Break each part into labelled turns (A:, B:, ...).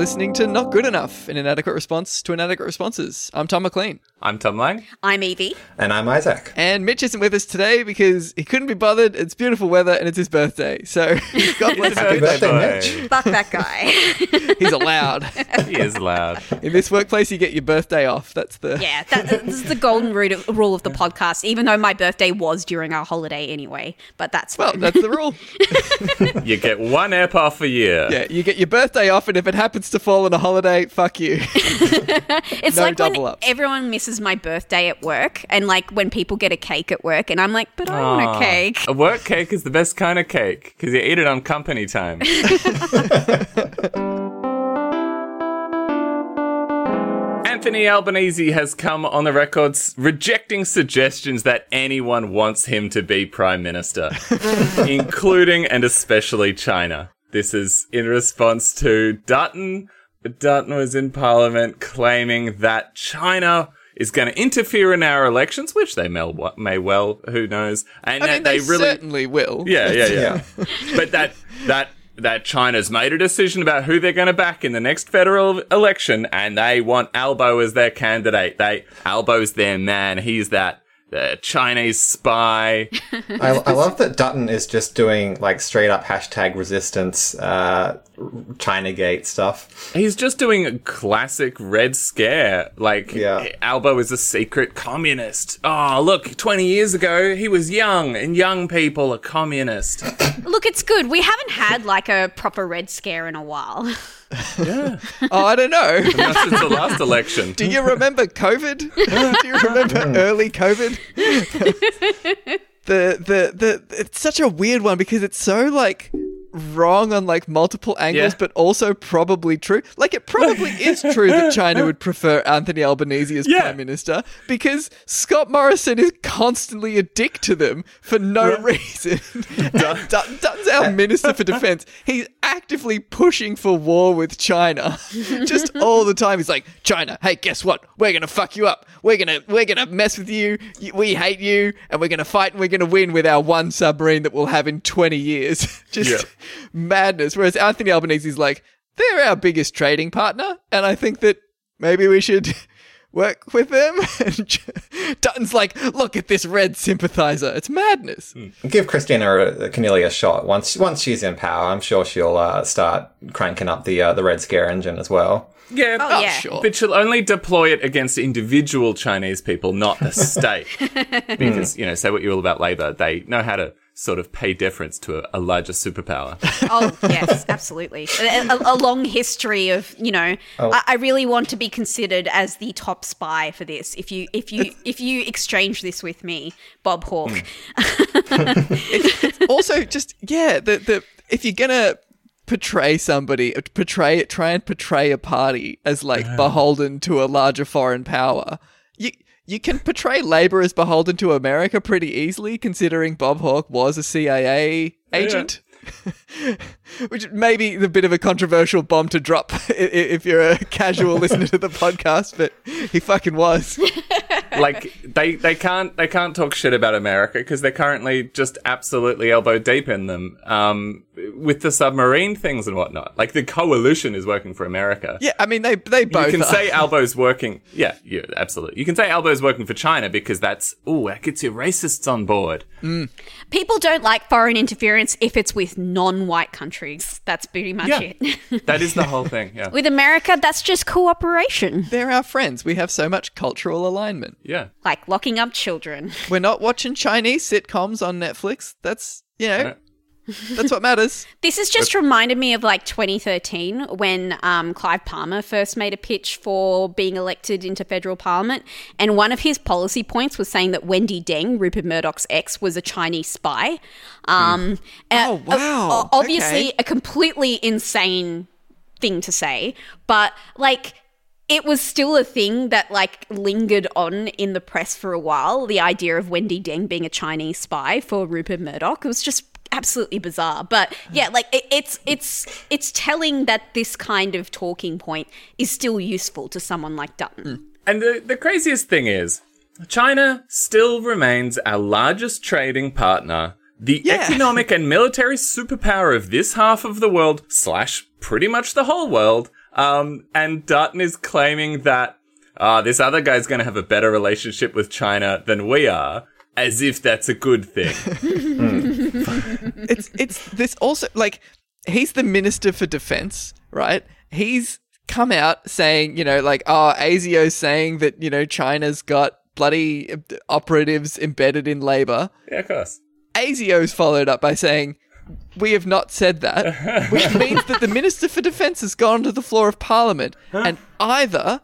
A: listening to Not Good Enough, an inadequate response to inadequate responses. I'm Tom McLean.
B: I'm Tom Lang.
C: I'm Evie.
D: And I'm Isaac.
A: And Mitch isn't with us today because he couldn't be bothered. It's beautiful weather and it's his birthday. So God bless
B: Happy
A: him.
D: birthday. Mitch.
C: Fuck that guy.
A: He's allowed.
B: He is loud.
A: In this workplace, you get your birthday off. That's the.
C: yeah, that, this is the golden root of, rule of the podcast, even though my birthday was during our holiday anyway. But that's
A: Well,
C: fine.
A: that's the rule.
B: You get one app off a year.
A: Yeah, you get your birthday off, and if it happens to fall on a holiday, fuck you.
C: it's
A: no
C: like when
A: double ups.
C: everyone misses my birthday at work, and like when people get a cake at work, and I'm like, but I want a ah, cake.
B: A work cake is the best kind of cake because you eat it on company time. Anthony Albanese has come on the records rejecting suggestions that anyone wants him to be prime minister, including and especially China. This is in response to Dutton. Dutton was in parliament claiming that China is going to interfere in our elections, which they may, may well, who knows? And
A: I
B: that
A: mean, they,
B: they really
A: certainly will.
B: yeah, yeah, yeah. but that that that China's made a decision about who they're going to back in the next federal election, and they want Albo as their candidate. They Albo's their man. He's that uh, Chinese spy.
D: I, I love that Dutton is just doing like straight up hashtag resistance, uh, Chinagate stuff.
B: He's just doing a classic Red Scare. Like
D: Yeah.
B: Albo is a secret communist. Oh, look, twenty years ago he was young, and young people are communist.
C: Look, it's good. We haven't had like a proper red scare in a while.
B: yeah,
A: Oh, I don't know.
B: not since the last election.
A: Do you remember COVID? Do you remember hmm. early COVID? the, the the it's such a weird one because it's so like wrong on like multiple angles
B: Yeah.
A: but also probably true. Like it probably is true that china would prefer anthony albanese as
B: Yeah.
A: prime minister because scott morrison is constantly a dick to them for no reason. And Dutton- dutton's our minister for defense. He's actively pushing for war with china. Just all the time he's like china hey guess what? We're gonna fuck you up. We're gonna we're gonna mess with you. We hate you and we're gonna fight and we're gonna win with our one submarine that we'll have in 20 years. Just
B: Yeah.
A: Madness whereas anthony Albanese is like they're our biggest trading partner and i think that maybe we should work with them and dutton's like look at this red sympathizer it's madness
D: Give Kristina Keneally a shot. Once once she's in power, I'm sure she'll uh, start cranking up the uh, the Red Scare engine as well.
B: Yeah,
C: Oh, yeah.
A: sure
B: But she'll only deploy it against individual Chinese people, not the state. because, you know, say what you will about Labour, they know how to sort of pay deference to a, a larger superpower.
C: Oh yes, absolutely. A, a- a long history of you know. Oh. I, I really want to be considered as the top spy for this. If you if you if you exchange this with me, Bob Hawke. Hmm.
A: also just yeah the the if you're gonna portray somebody portray try and portray a party as like beholden to a larger foreign power you you can portray labor as beholden to america pretty easily considering bob hawke was a cia agent. Which may be a bit of a controversial bomb to drop i- i- if you're a casual listener to the podcast but he fucking was
B: like they they can't they can't talk shit about America because they're currently just absolutely elbow deep in them um, with the submarine things and whatnot. Like the coalition is working for America.
A: yeah i mean they they both
B: You can
A: are.
B: say Albo's working. Yeah, yeah, absolutely. You can say Albo's working for China because that's oh that gets your racists on board.
C: People don't like foreign interference if it's with non-white countries. That's pretty much
B: Yeah.
C: it.
B: That is the whole thing. Yeah,
C: with America, that's just cooperation,
A: they're our friends we have so much cultural alignment
B: yeah.
C: like locking up children.
A: We're not watching Chinese sitcoms on Netflix. That's, you know, that's what matters.
C: This has just reminded me of like 2013 when um, Clive Palmer first made a pitch for being elected into federal parliament. And one of his policy points was saying that Wendy Deng, Rupert Murdoch's ex, was a Chinese spy. Um, uh,
A: Oh, wow.
C: uh, obviously,
A: Okay.
C: a completely insane thing to say, but like. It was still a thing that like lingered on in the press for a while. The idea of Wendy Deng being a Chinese spy for Rupert Murdoch. It was just absolutely bizarre. But yeah, like it, it's it's it's telling that this kind of talking point is still useful to someone like Dutton. Hmm.
B: And the, the craziest thing is, China still remains our largest trading partner, the
A: Yeah.
B: economic and military superpower of this half of the world, slash pretty much the whole world, Um, and Dutton is claiming that uh, this other guy's going to have a better relationship with China than we are, as if that's a good thing.
A: it's it's this also like he's the minister for defense, right? He's come out saying, you know, like, oh, ASIO's saying that, you know, China's got bloody operatives embedded in labor.
B: yeah, of course.
A: ASIO's followed up by saying, we have not said that, which means that the Minister for Defence has gone to the floor of Parliament and either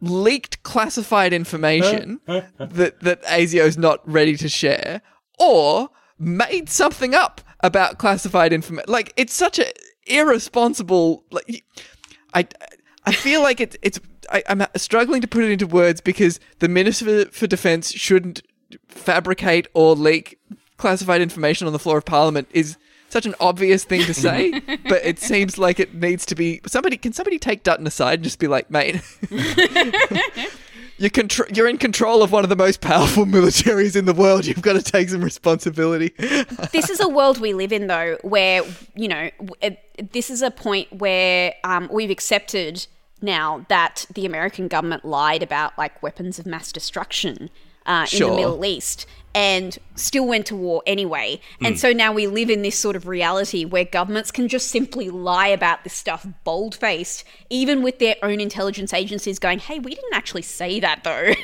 A: leaked classified information that, that ASIO's not ready to share or made something up about classified information. Like, it's such a irresponsible. Like, I, I feel like it's it's. I, I'm struggling to put it into words because the Minister for, for Defence shouldn't fabricate or leak classified information on the floor of Parliament. Is such an obvious thing to say, but it seems like it needs to be somebody. Can somebody take Dutton aside and just be like, mate? You're, contr- you're in control of one of the most powerful militaries in the world. You've got to take some responsibility.
C: this is a world we live in, though, where you know w- it- this is a point where um, we've accepted now that the American government lied about like weapons of mass destruction uh, in
A: Sure.
C: the Middle East and still went to war anyway. And so now we live in this sort of reality where governments can just simply lie about this stuff bold faced, even with their own intelligence agencies going, hey, we didn't actually say that though,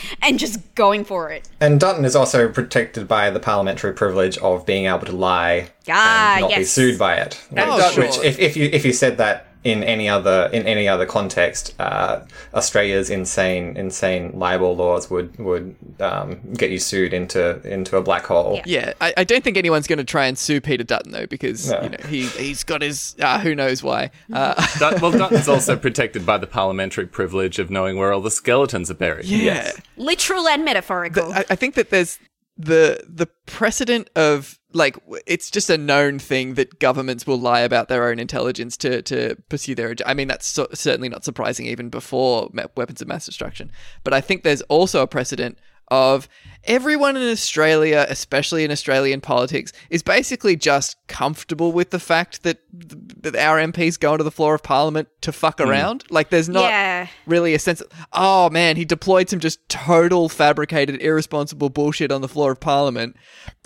C: and just going for it.
D: And Dutton is also protected by the parliamentary privilege of being able to lie
C: Ah,
D: and not be sued by it.
A: Oh,
D: Which,
A: sure.
D: which if, if you if you said that in any other in any other context, uh, Australia's insane insane libel laws would would um, get you sued into into a black hole.
C: Yeah.
A: Yeah, I, I don't think anyone's going to try and sue Peter Dutton though, because
D: No.
A: you know he he's got his uh, who knows why. Uh,
B: Dut- well, Dutton's also protected by the parliamentary privilege of knowing where all the skeletons are buried.
A: yeah,
C: Literal and metaphorical.
A: I, I think that there's the the precedent of like it's just a known thing that governments will lie about their own intelligence to to pursue their. I mean, that's so, certainly not surprising even before weapons of mass destruction. But I think there's also a precedent of everyone in Australia, especially in Australian politics, is basically just comfortable with the fact that, th- that our MPs go onto the floor of Parliament to fuck around. Like, there's not
C: Yeah.
A: really a sense of, oh man, he deployed some just total fabricated, irresponsible bullshit on the floor of Parliament.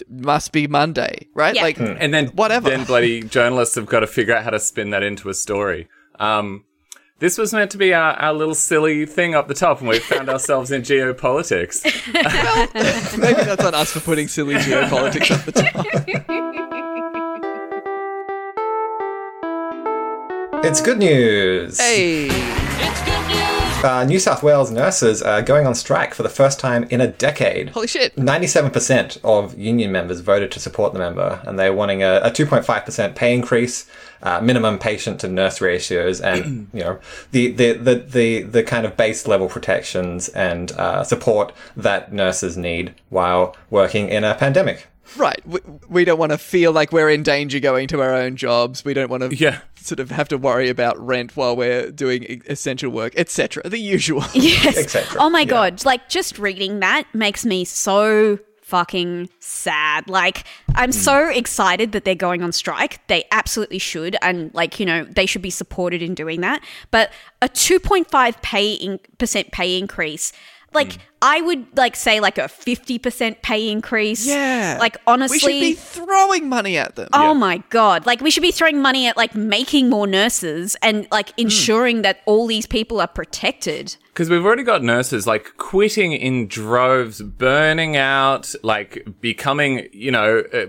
A: Must be Monday, right?
C: Yeah.
A: Like,
B: And then
A: Whatever.
B: Then bloody journalists have got to figure out how to spin that into a story. Um, this was meant to be our, our little silly thing up the top, and we found ourselves in geopolitics.
A: maybe that's on us for putting silly geopolitics at the top.
D: It's good news.
A: Hey,
D: Uh, New South Wales nurses are going on strike for the first time in a decade.
A: holy shit!
D: 97% of union members voted to support the member, and they're wanting a, a 2.5% pay increase, uh, minimum patient to nurse ratios, and you know the, the, the, the, the kind of base level protections and uh, support that nurses need while working in a pandemic.
A: Right, we, we don't want to feel like we're in danger going to our own jobs. We don't want to
B: Yeah.
A: sort of have to worry about rent while we're doing e- essential work, etc. The usual.
C: yes.
D: etc.
C: Oh my
D: Yeah.
C: god, like just reading that makes me so fucking sad. Like I'm mm. so excited that they're going on strike. They absolutely should and like, you know, they should be supported in doing that. But a 2.5 pay in- percent pay increase like I would like say like a 50% pay increase.
A: Yeah.
C: Like honestly
A: we should be throwing money at them.
C: Oh my god! Like we should be throwing money at like making more nurses and like ensuring that all these people are protected.
B: Because we've already got nurses like quitting in droves, burning out, like becoming, you know, uh,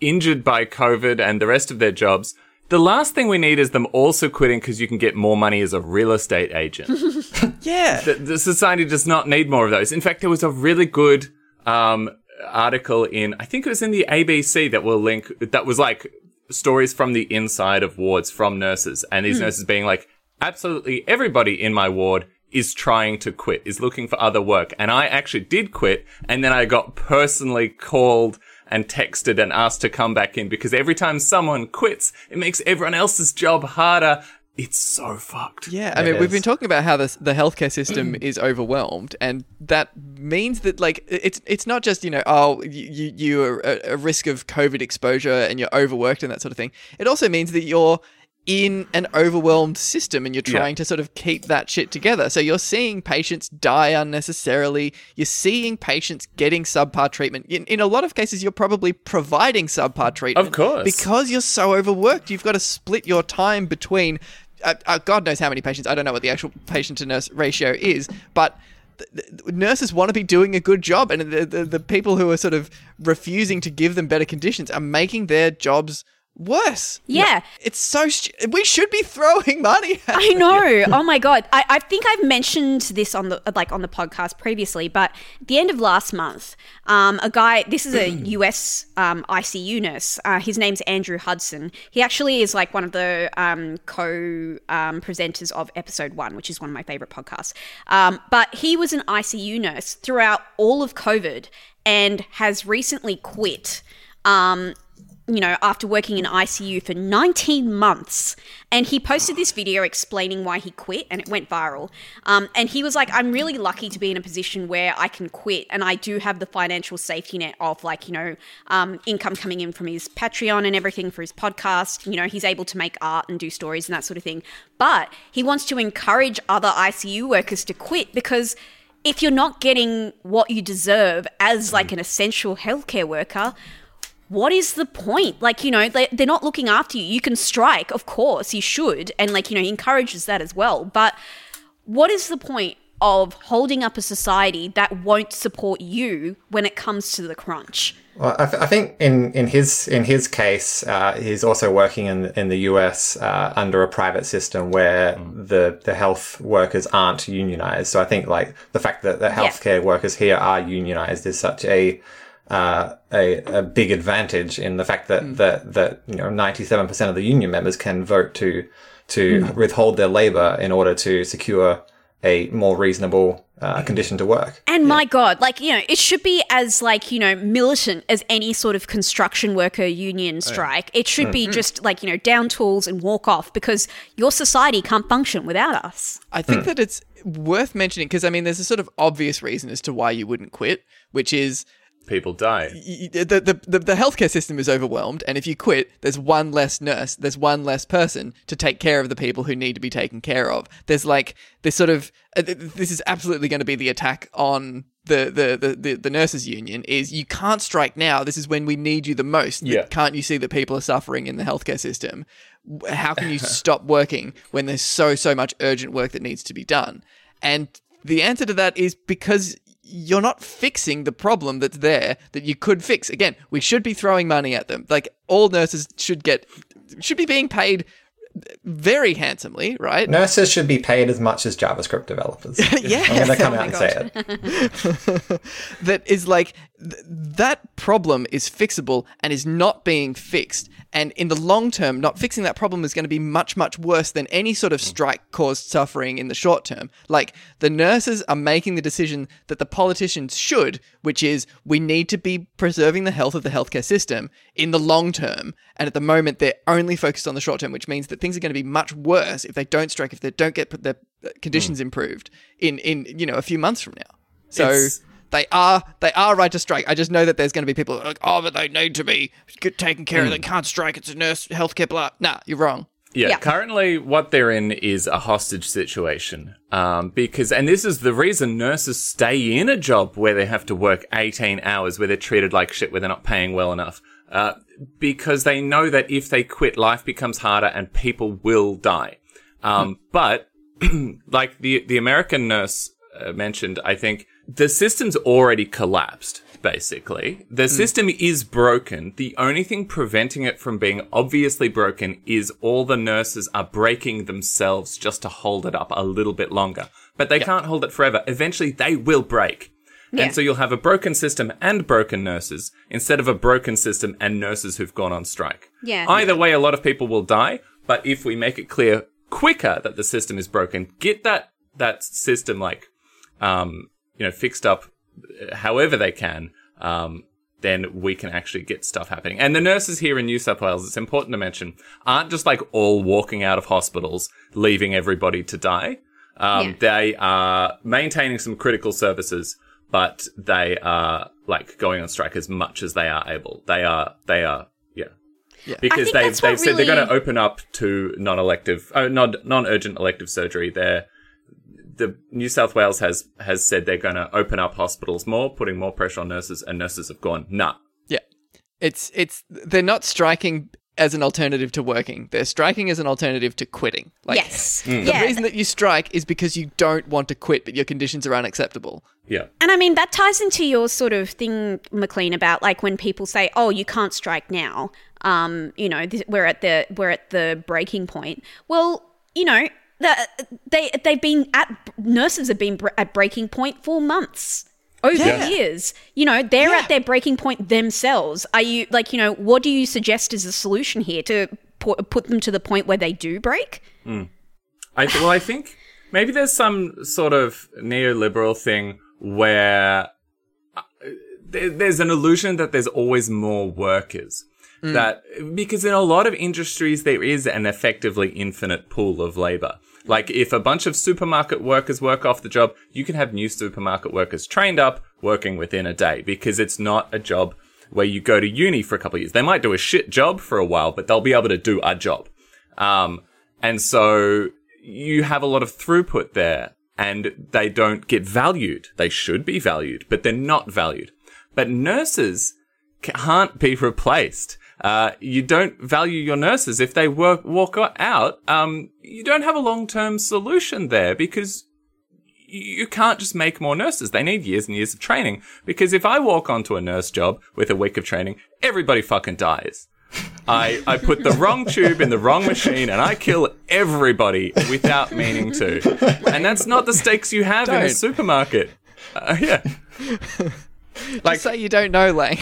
B: injured by COVID and the rest of their jobs. The last thing we need is them also quitting because you can get more money as a real estate agent.
A: Yeah.
B: the, the society does not need more of those. In fact, there was a really good um, article in, I think it was in the ABC that will link, that was like stories from the inside of wards from nurses. And these nurses being like, absolutely everybody in my ward is trying to quit, is looking for other work. And I actually did quit. And then I got personally called and texted and asked to come back in because every time someone quits, it makes everyone else's job harder. It's so fucked.
A: Yeah, I
D: It
A: mean, we've been talking about how this, the healthcare system mm. is overwhelmed, and that means that like it's it's not just you know oh you you- you are at a risk of COVID exposure and you're overworked and that sort of thing. It also means that you're in an overwhelmed system and you're trying to sort of keep that shit together. So you're seeing patients die unnecessarily. You're seeing patients getting subpar treatment. In, in a lot of cases, you're probably providing subpar treatment.
B: Of course.
A: Because you're so overworked. You've got to split your time between, uh, uh, God knows how many patients. I don't know what the actual patient to nurse ratio is, but nurses want to be doing a good job, and the, the the people who are sort of refusing to give them better conditions are making their jobs worse.
C: Yeah.
A: It's so we should be throwing money. At
C: I know. Oh my god. I, I think I've mentioned this on the like on the podcast previously, but the end of last month, um, a guy. This is a U.S. Um, ICU nurse. Uh, his name's Andrew Hudson. He actually is like one of the um, co um, presenters of episode one, which is one of my favorite podcasts. Um, but he was an ICU nurse throughout all of COVID and has recently quit. Um, you know, after working in ICU for 19 months. And he posted this video explaining why he quit, and it went viral. Um, and he was like, I'm really lucky to be in a position where I can quit, and I do have the financial safety net of, like, you know, um, income coming in from his Patreon and everything for his podcast. You know, he's able to make art and do stories and that sort of thing. But he wants to encourage other ICU workers to quit because if you're not getting what you deserve as like an essential healthcare worker, what is the point? Like, you know, they, they're not looking after you. You can strike, of course, you should. And, like, you know, he encourages that as well. But what is the point of holding up a society that won't support you when it comes to the crunch?
D: Well, I, th- I think in, in his in his case, uh, he's also working in in the US uh, under a private system where the the health workers aren't unionized. So I think like the fact that the healthcare workers here are unionized is such a uh, a, a big advantage in the fact that hmm. that that you know ninety seven percent of the union members can vote to to hmm. withhold their labor in order to secure a more reasonable uh, hmm. condition to work.
C: And my God, like, you know, it should be as, like, you know, militant as any sort of construction worker union strike. It should be just, like, you know, down tools and walk off because your society can't function without us.
A: I think that it's worth mentioning because I mean, there's a sort of obvious reason as to why you wouldn't quit, which is
B: People die.
A: the, the, the, the healthcare system is overwhelmed, and if you quit, there's one less nurse, there's one less person to take care of the people who need to be taken care of. There's like this sort of uh, this is absolutely going to be the attack on the, the, the, the, the nurses union is you can't strike now. This is when we need you the most.
B: Yeah.
A: Can't you see that people are suffering in the healthcare system? How can you stop working when there's so, so much urgent work that needs to be done? And the answer to that is because you're not fixing the problem that's there that you could fix. Again, we should be throwing money at them. Like all nurses should get should be being paid very handsomely, right?
D: Nurses should be paid as much as JavaScript developers.
A: Yeah.
D: I'm going to come
C: Oh
D: out and say it.
A: that is like th- that problem is fixable and is not being fixed. And in the long term not fixing that problem is going to be much much worse than any sort of strike caused suffering in the short term. Like the nurses are making the decision that the politicians should which is we need to be preserving the health of the healthcare system in the long term. And at the moment they're only focused on the short term which means that things are going to be much worse if they don't strike if they don't get their uh, conditions improved in in you know a few months from now. So
B: It's-
A: they are they are right to strike. I just know that there's going to be people like, oh, but they need to be taken care of. They can't strike. It's a nurse healthcare. Blah. Nah, you're wrong.
B: Yeah,
C: Yeah.
B: currently what they're in is a hostage situation. Um, because, and this is the reason nurses stay in a job where they have to work 18 hours, where they're treated like shit, where they're not paying well enough. Uh, because they know that if they quit, life becomes harder and people will die. Um, but like the, the American nurse uh, mentioned, I think the system's already collapsed, basically. The system is broken. The only thing preventing it from being obviously broken is all the nurses are breaking themselves just to hold it up a little bit longer. But they can't hold it forever. Eventually, they will break.
C: Yeah.
B: And so you'll have a broken system and broken nurses instead of a broken system and nurses who've gone on strike.
C: Yeah.
B: Either way, a lot of people will die. But if we make it clear quicker that the system is broken, get that that system like um, you know fixed up uh, however they can. Um, then we can actually get stuff happening. And the nurses here in New South Wales, it's important to mention, aren't just like all walking out of hospitals, leaving everybody to die. Um,
C: Yeah.
B: They are maintaining some critical services, but they are like going on strike as much as they are able. They are, they are, yeah. because
C: they've,
B: they
C: what
B: said they're going to open up to non-elective, oh, non non-urgent elective surgery. There, the New South Wales has has said they're going to open up hospitals more, putting more pressure on nurses, and nurses have gone nah.
A: Yeah. It's it's they're not striking as an alternative to working. They're striking as an alternative to quitting. Like
C: yes.
A: the
C: Yeah.
A: reason that you strike is because you don't want to quit, but your conditions are unacceptable.
B: Yeah,
C: And I mean, that ties into your sort of thing, McLean, about like when people say, "Oh, you can't strike now." Um, you know, th- we're at the we're at the breaking point. Well, you know, the, they they've been at nurses have been br- at breaking point for months. Over
A: Yeah.
C: years, you know, they're
A: Yeah.
C: at their breaking point themselves. Are you like, you know, what do you suggest is a solution here to put, put them to the point where they do break?
B: I th- well, I think maybe there's some sort of neoliberal thing where uh, there's an illusion that there's always more workers. That because in a lot of industries there is an effectively infinite pool of labor. Like if a bunch of supermarket workers work off the job, you can have new supermarket workers trained up working within a day because it's not a job where you go to uni for a couple of years. They might do a shit job for a while, but they'll be able to do a job. Um, and so you have a lot of throughput there and they don't get valued. They should be valued, but they're not valued. But nurses can't be replaced. Uh, you don't value your nurses. If they work, walk out, um, you don't have a long-term solution there because you can't just make more nurses. They need years and years of training. Because if I walk onto a nurse job with a week of training, everybody fucking dies. I, I put the wrong tube in the wrong machine and I kill everybody without meaning to. And that's not the stakes you have in a supermarket. Uh, yeah.
A: Like say you don't know, Lang.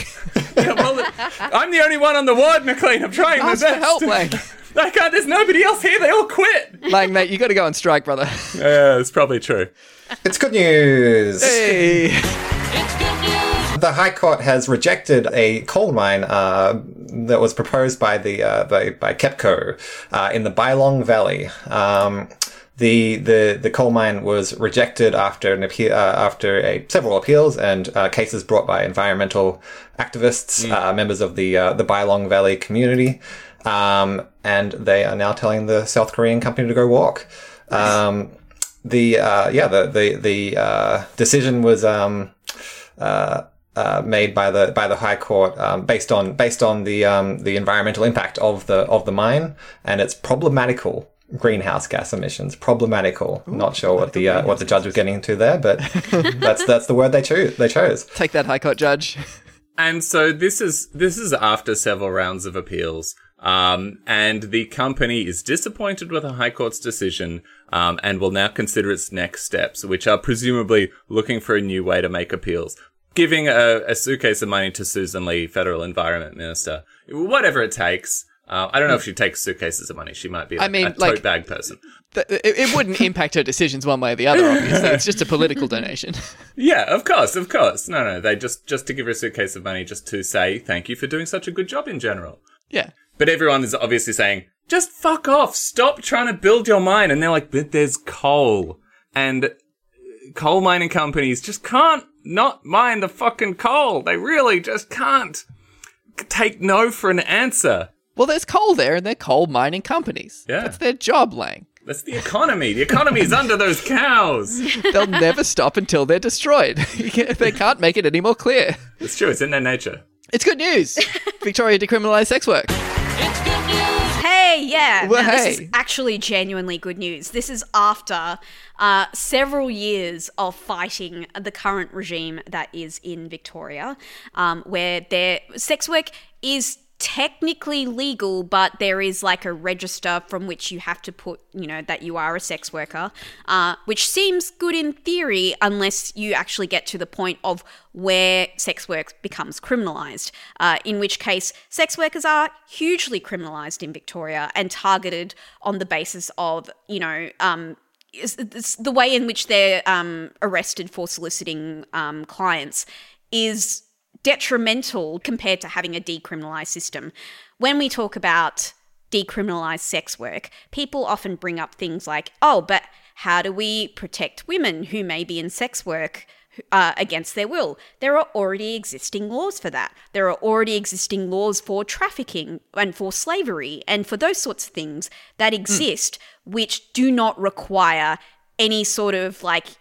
B: Yeah, well, I'm the only one on the ward, McLean. I'm trying my
A: Ask
B: best.
A: for help, Lang.
B: I can't, there's nobody else here. They all quit.
A: Lang, mate, you got to go on strike, brother.
B: Yeah, it's probably true.
D: It's good news.
A: Hey. It's good news.
D: The High Court has rejected a coal mine uh, that was proposed by the uh, by, by KEPCO uh, in the Bylong Valley. Um, the, the the coal mine was rejected after an appeal uh, after a several appeals and uh, cases brought by environmental activists, uh, members of the uh, the Bylong Valley community, um, and they are now telling the South Korean company to go walk. Um, the uh, yeah the the the uh, decision was um, uh, uh, made by the by the High Court um, based on based on the um, the environmental impact of the of the mine. And its problematical greenhouse gas emissions. Problematical. Not sure what the uh, what the judge was getting into there, but that's that's the word they chose. They chose.
A: Take that, High Court judge.
B: And so this is this is after several rounds of appeals. Um, and the company is disappointed with the High Court's decision, um, and will now consider its next steps, which are presumably looking for a new way to make appeals. Giving a, a suitcase of money to Susan Lee, federal environment minister, whatever it takes. Uh, I don't know if she takes suitcases of money. She might be like,
A: mean,
B: a tote
A: like-
B: bag person.
A: Th- It, it wouldn't impact her decisions one way or the other, obviously. It's just a political donation.
B: Yeah, of course, of course. No, no, they just just to give her a suitcase of money, just to say thank you for doing such a good job in general.
A: Yeah.
B: But everyone is obviously saying, just fuck off. Stop trying to build your mine. And they're like, but there's coal. And coal mining companies just can't not mine the fucking coal. They really just can't take no for an answer.
A: Well, there's coal there, and they're coal mining companies.
B: Yeah.
A: That's their job, Lang.
B: That's the economy. The economy is under those cows.
A: They'll never stop until they're destroyed. They can't make it any more clear.
B: It's true. It's in their nature.
A: It's good news. Victoria decriminalised sex work. It's good news.
C: Hey, yeah.
A: Well,
C: Now, This is actually genuinely good news. This is after uh, several years of fighting the current regime that is in Victoria, um, where their sex work is technically legal, but there is like a register from which you have to put, you know, that you are a sex worker, uh, which seems good in theory unless you actually get to the point of where sex work becomes criminalized, uh, in which case sex workers are hugely criminalized in Victoria and targeted on the basis of, you know, um, the way in which they're um, arrested for soliciting um, clients is detrimental compared to having a decriminalized system. When we talk about decriminalized sex work, people often bring up things like, oh, but how do we protect women who may be in sex work uh, against their will. There are already existing laws for that. There are already existing laws for trafficking and for slavery and for those sorts of things that exist, which do not require any sort of like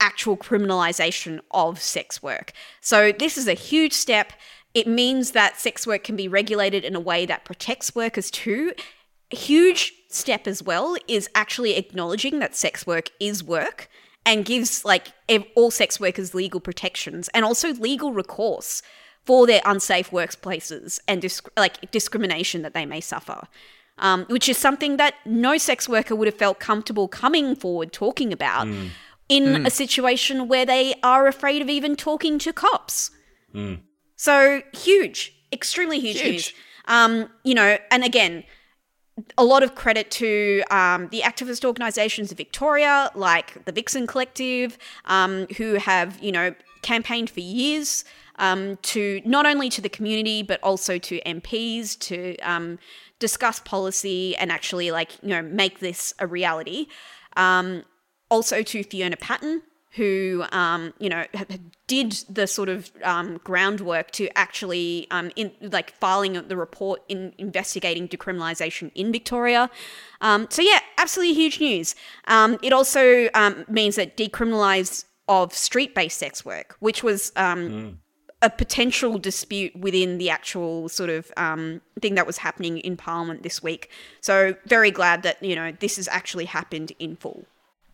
C: actual criminalization of sex work. So this is a huge step. It means that sex work can be regulated in a way that protects workers too. A huge step as well is actually acknowledging that sex work is work and gives like all sex workers legal protections and also legal recourse for their unsafe workplaces and like discrimination that they may suffer. Um, which is something that no sex worker would have felt comfortable coming forward talking about in a situation where they are afraid of even talking to cops. So huge, extremely huge,
A: Huge.
C: news. Um, you know, and again, a lot of credit to um, the activist organisations of Victoria, like the Vixen Collective, um, who have you know campaigned for years um, to not only to the community but also to MPs to um, discuss policy and actually like you know make this a reality. Also to Fiona Patten, who um, you know did the sort of um, groundwork to actually um, in like filing the report in investigating decriminalisation in Victoria. Um, so yeah, absolutely huge news. Um, it also um, means that decriminalise of street-based sex work, which was um, a potential dispute within the actual sort of um, thing that was happening in Parliament this week. So very glad that you know this has actually happened in full.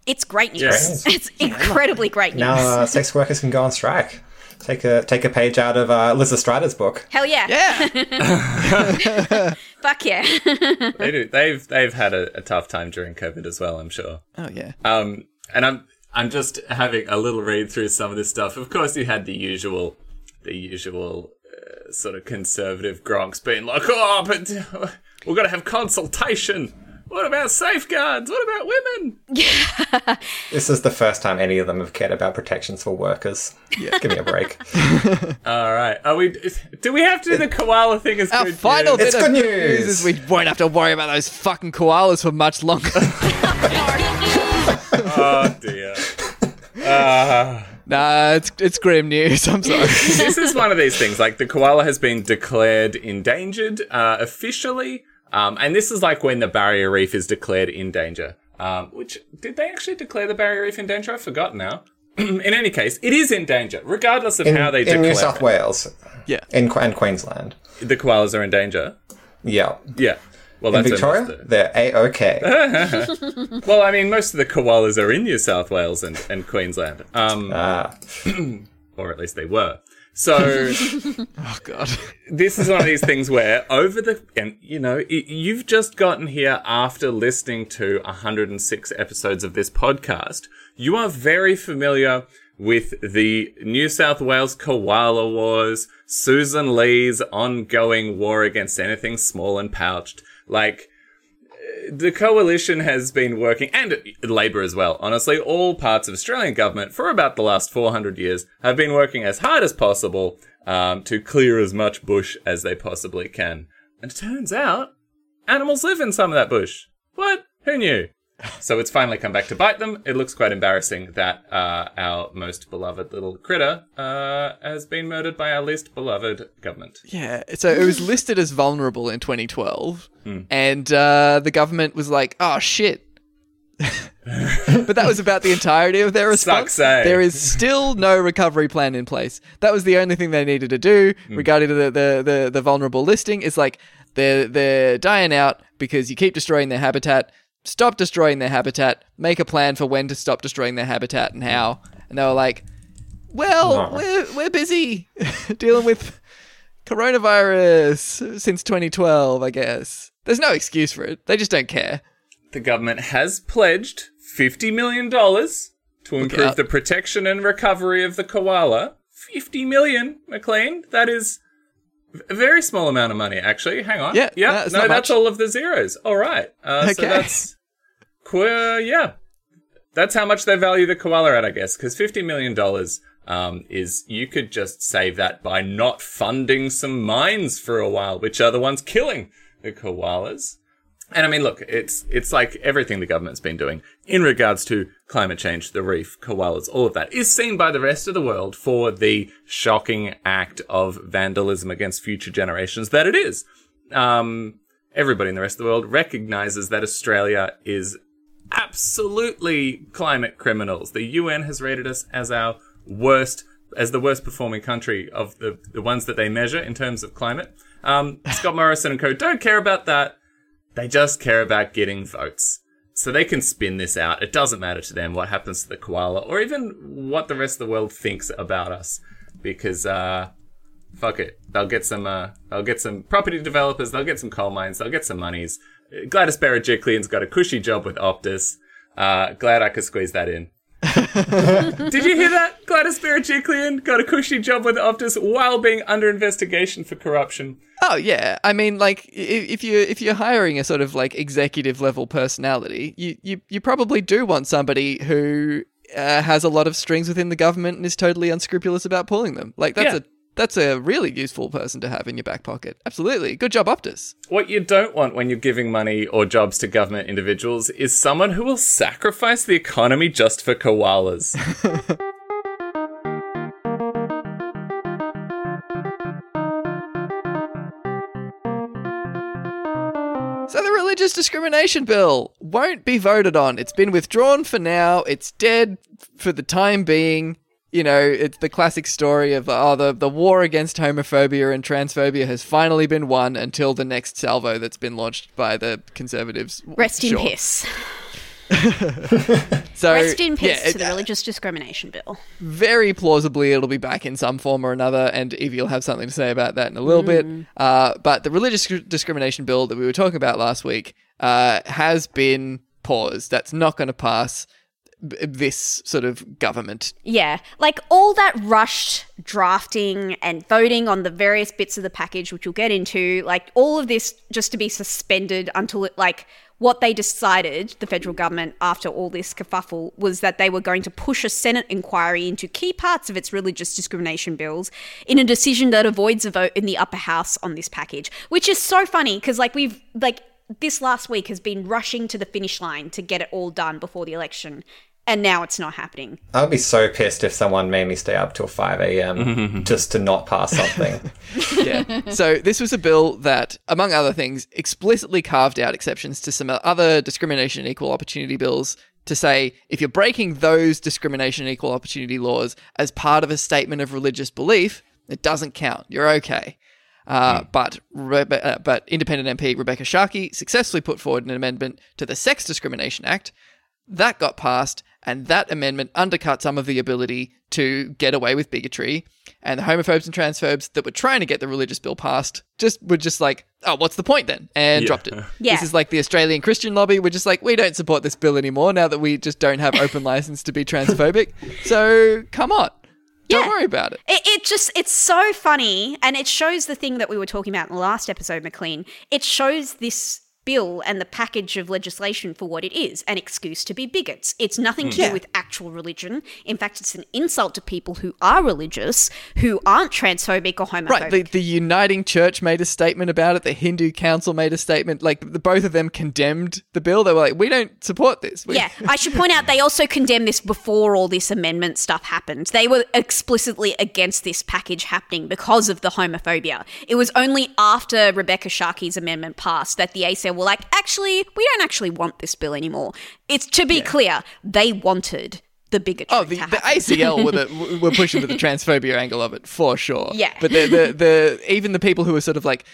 C: It's great news.
B: Yes.
C: It's incredibly great news.
D: Now uh, sex workers can go on strike. Take a take a page out of uh, Lysistrata's book.
C: Hell yeah.
A: Yeah.
C: Fuck yeah.
B: they do. They've they've had a, a tough time during COVID as well. I'm sure.
A: oh yeah.
B: Um, and I'm I'm just having a little read through some of this stuff. Of course, you had the usual, the usual uh, sort of conservative gronks being like, "Oh, but we've got to have consultation. What about safeguards? What about women?" Yeah.
D: This is the first time any of them have cared about protections for workers. Yeah. Give me a break.
B: All right, are we? Do we have to do the koala thing as
A: Our
B: good
A: final
B: news?
A: bit
D: It's
A: of
D: good
A: news
D: news.
A: is we won't have to worry about those fucking koalas for much longer.
B: Oh dear. Ah.
A: nah, it's it's grim news. I'm sorry.
B: this is one of these things. Like the koala has been declared endangered uh, officially, um, and this is like when the barrier reef is declared in danger. Um, which did they actually declare the barrier reef in danger? I've forgotten now. in any case, it is in danger, regardless of
D: In,
B: how they
D: in
B: declare In
D: New South
B: it.
D: Wales,
A: yeah.
D: in and Queensland.
B: The koalas are in danger.
D: Yeah.
B: Yeah. Well,
D: In Victoria,
B: almost
D: they're a okay.
B: Well, I mean, most of the koalas are in New South Wales and, and Queensland, um,
D: Ah,
B: or at least they were. So.
A: Oh god.
B: this is one of these things where over the and you know y- you've just gotten here after listening to 106 episodes of this podcast you are very familiar with the New South Wales koala wars Susan Lee's ongoing war against anything small and pouched like the coalition has been working, and Labor as well, honestly, all parts of Australian government for about the last 400 years have been working as hard as possible um, to clear as much bush as they possibly can. And it turns out, animals live in some of that bush. What? Who knew? So it's finally come back to bite them. It looks quite embarrassing that uh, our most beloved little critter uh, has been murdered by our least beloved government.
A: Yeah, so it was listed as vulnerable in 2012, and uh, the government was like, "Oh shit." but that was about the entirety of their response.
B: Sucks, eh?
A: There is still no recovery plan in place. That was the only thing they needed to do regarding the, the, the, the vulnerable listing. Is like they're they're dying out because you keep destroying their habitat. Stop destroying their habitat. Make a plan for when to stop destroying their habitat and how. And they were like, "Well,
D: No.
A: we're we're busy dealing with." coronavirus since 2012, I guess. There's no excuse for it. They just don't care.
B: the government has pledged $50 million to improve the protection and recovery of the koala. 50 million, McLean. That is a very small amount of money, actually. Hang on.
A: Yeah,
B: yeah.
A: no,
B: no, that's all of the zeros. All right. Uh, So that's queer. Yeah, that's how much they value the koala at, I guess. Because 50 million dollars um, is you could just save that by not funding some mines for a while, which are the ones killing the koalas. And I mean, look, it's it's like everything the government's been doing in regards to climate change, the reef, koalas, all of that is seen by the rest of the world for the shocking act of vandalism against future generations that it is. Um, everybody in the rest of the world recognizes that Australia is absolutely climate criminals. The UN has rated us as our worst, as the worst performing country of the the ones that they measure in terms of climate. Um, Scott Morrison and co don't care about that. They just care about getting votes. So they can spin this out. It doesn't matter to them what happens to the koala or even what the rest of the world thinks about us. Because, uh, fuck it. They'll get some, uh, they'll get some property developers, they'll get some coal mines, they'll get some monies. Gladys Berejiklian's got a cushy job with Optus. Uh, glad I could squeeze that in. Did you hear that? Gladys Berejiklian got a cushy job with Optus while being under investigation for corruption.
A: Oh yeah, I mean, like if you if you're hiring a sort of like executive level personality, you you you probably do want somebody who uh, has a lot of strings within the government and is totally unscrupulous about pulling them. Like that's
B: Yeah.
A: a that's a really useful person to have in your back pocket. Absolutely, good job, Optus.
B: What you don't want when you're giving money or jobs to government individuals is someone who will sacrifice the economy just for koalas.
A: So the religious discrimination bill won't be voted on. It's been withdrawn for now. It's dead for the time being. You know, it's the classic story of oh the the war against homophobia and transphobia has finally been won until the next salvo that's been launched by the conservatives.
C: Rest in
A: Sure.
C: peace.
A: So
C: Rest in peace
A: yeah,
C: to the
A: it-
C: religious discrimination bill.
A: very plausibly it'll be back in some form or another, and Evie will have something to say about that in a little bit. Uh, but the religious discrimination bill that we were talking about last week uh, has been paused. That's not going to pass this sort of government.
C: Yeah, like all that rushed drafting and voting on the various bits of the package, which we'll get into, like all of this just to be suspended until it, like, what they decided, the federal government, after all this kerfuffle, was that they were going to push a Senate inquiry into key parts of its religious discrimination bills in a decision that avoids a vote in the upper house on this package, which is so funny because, like, we've, like, this last week has been rushing to the finish line to get it all done before the election. And now it's not happening.
D: I'd be so pissed if someone made me stay up till 5 a.m. just to not pass something.
A: Yeah. so this was a bill that, among other things, explicitly carved out exceptions to some other discrimination and equal opportunity bills to say if you're breaking those discrimination and equal opportunity laws as part of a statement of religious belief, it doesn't count. You're okay. Uh, But Rebe- uh, but independent MP Rebekha Sharkie successfully put forward an amendment to the Sex Discrimination Act that got passed, and that amendment undercut some of the ability to get away with bigotry. And the homophobes and transphobes that were trying to get the religious bill passed just were just like, oh, what's the point then? And
B: Yeah.
A: dropped it.
C: Yeah.
A: This is like the Australian Christian lobby. We're just like, we don't support this bill anymore now that we just don't have open license to be transphobic. So come on. Don't
C: Yeah.
A: worry about it.
C: It, it just, it's so funny. And it shows the thing that we were talking about in the last episode, McLean. It shows this bill and the package of legislation for what it is an excuse to be bigots. It's nothing to
A: Yeah.
C: do hmm. with actual religion. In fact, it's an insult to people who are religious, who aren't transphobic or homophobic.
A: Right, the, the Uniting Church made a statement about it. The Hindu Council made a statement. Like the, both of them condemned the bill. They were like, "We don't support this." We-
C: Yeah, I should point out they also condemned this before all this amendment stuff happened. They were explicitly against this package happening because of the homophobia. It was only after Rebekha Sharkie's amendment passed that the ACL were like, actually, we don't actually want this bill anymore. It's to be clear, they wanted the bigotry.
A: Oh, the,
C: to
A: the. ACL were, the, were pushing for the transphobia angle of it for sure.
C: Yeah.
A: but the, the the even the people who were sort of like,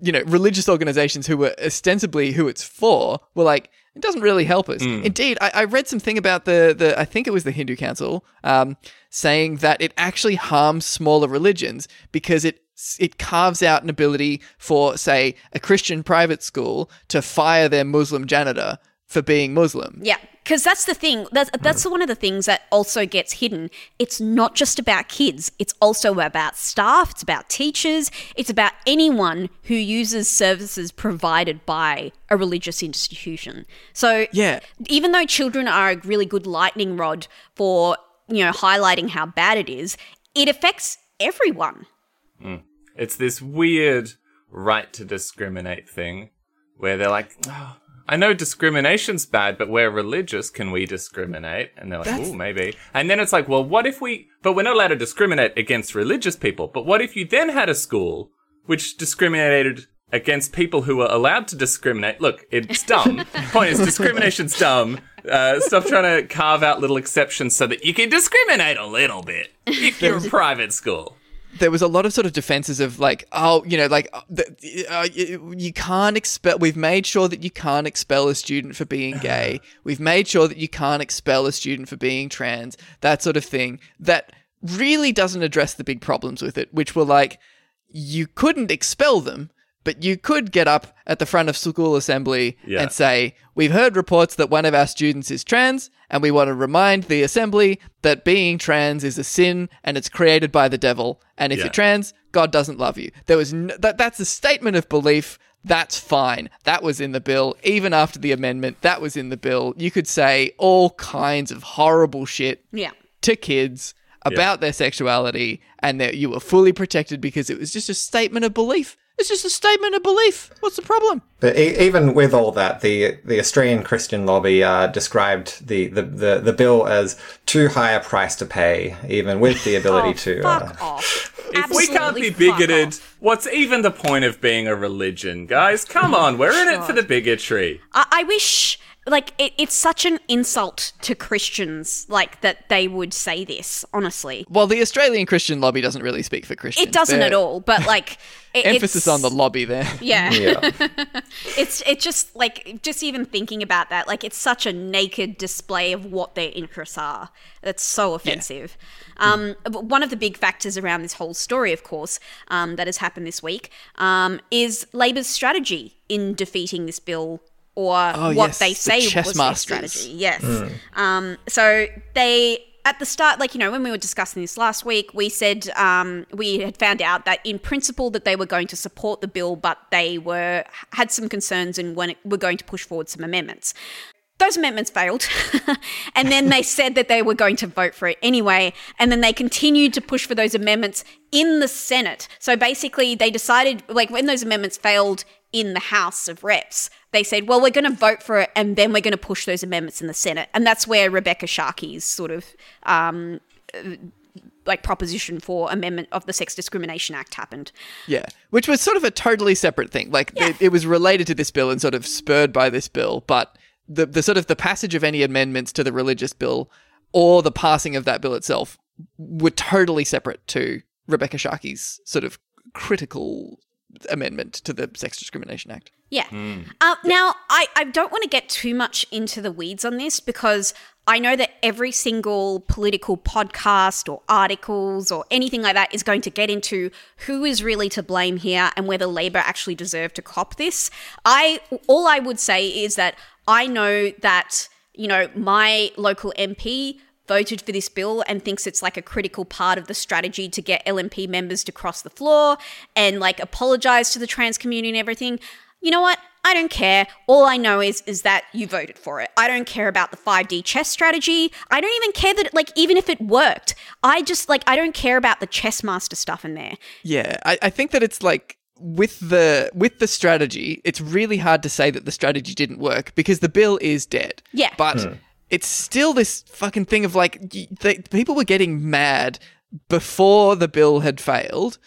A: you know, religious organizations who were ostensibly who it's for were like, it doesn't really help us. Indeed, I, I read something about the the I think it was the Hindu Council, um, saying that it actually harms smaller religions because it it carves out an ability for, say, a Christian private school to fire their Muslim janitor for being Muslim.
C: Yeah, because that's the thing. That's that's one of the things that also gets hidden. It's not just about kids. It's also about staff. It's about teachers. It's about anyone who uses services provided by a religious institution. So
A: Yeah.
C: even though children are a really good lightning rod for you know highlighting how bad it is, it affects everyone. Mm.
B: It's this weird right to discriminate thing where they're like, oh, I know discrimination's bad, but we're religious. Can we discriminate? And they're like, oh, maybe. And then it's like, well, what if we, but we're not allowed to discriminate against religious people. But what if you then had a school which discriminated against people who were allowed to discriminate? Look, it's dumb. Point is, discrimination's dumb. Uh, stop trying to carve out little exceptions so that you can discriminate a little bit if you're a private school.
A: There was a lot of sort of defenses of like, oh, you know, like uh, uh, you, you can't expel. We've made sure that you can't expel a student for being gay. We've made sure that you can't expel a student for being trans. That sort of thing. That really doesn't address the big problems with it, which were like, you couldn't expel them. But you could get up at the front of school assembly
B: Yeah.
A: and say, We've heard reports that one of our students is trans, and we want to remind the assembly that being trans is a sin and it's created by the devil. And if
B: Yeah.
A: you're trans, God doesn't love you. There was no, that, that's a statement of belief. That's fine. That was in the bill. Even after the amendment, that was in the bill. You could say all kinds of horrible shit
C: Yeah.
A: to kids about their sexuality and that you were fully protected because it was just a statement of belief. It's just a statement of belief. What's the problem?
D: But e- even with all that, the the Australian Christian lobby uh, described the, the, the, the bill as too high a price to pay, even with the ability
C: Oh,
D: to.
C: fuck
D: Uh,
C: off.
B: If we can't be bigoted, what's even the point of being a religion, guys? Come on, we're in it for the bigotry.
C: I, I wish, like, it, it's such an insult to Christians, like, that they would say this, honestly.
A: Well, the Australian Christian lobby doesn't really speak for Christians.
C: It doesn't
A: They're-
C: at all, but, like, it,
A: Emphasis on the lobby there.
C: Yeah.
D: yeah.
C: It's it's just like just even thinking about that, like it's such a naked display of what their interests are. That's so offensive. Um, but one of the big factors around this whole story, of course, um, that has happened this week, um, is Labor's strategy in defeating this bill. Or
A: Oh,
C: what
A: yes,
C: they say
A: chess
C: was their strategy. Yes. Um, so they at the start, like you know, when we were discussing this last week, we said um, we had found out that in principle that they were going to support the bill, but they were had some concerns and when were going to push forward some amendments. Those amendments failed, and then they said that they were going to vote for it anyway, and then they continued to push for those amendments in the Senate. So basically, they decided, like when those amendments failed in the House of Reps, they said, well, we're going to vote for it and then we're going to push those amendments in the Senate. And that's where Rebekha Sharkie's sort of um, uh, like proposition for amendment of the Sex Discrimination Act happened.
A: Yeah, which was sort of a totally separate thing. Like it, it was related to this bill and sort of spurred by this bill, but the the sort of the passage of any amendments to the religious bill or the passing of that bill itself were totally separate to Rebekha Sharkie's sort of critical amendment to the Sex Discrimination Act.
C: Yeah. Uh, now, I, I don't want to get too much into the weeds on this because I know that every single political podcast or articles or anything like that is going to get into who is really to blame here and whether Labor actually deserve to cop this. I all I would say is that I know that you know my local MP voted for this bill and thinks it's like a critical part of the strategy to get LNP members to cross the floor and like apologize to the trans community and everything. You know what? I don't care. All I know is is that you voted for it. I don't care about the 5D chess strategy. I don't even care that like even if it worked. I just like I don't care about the chess master stuff in there.
A: Yeah, I, I think that it's like with the with the strategy, it's really hard to say that the strategy didn't work because the bill is dead.
C: Yeah.
A: but hmm. It's still this fucking thing of like they, people were getting mad before the bill had failed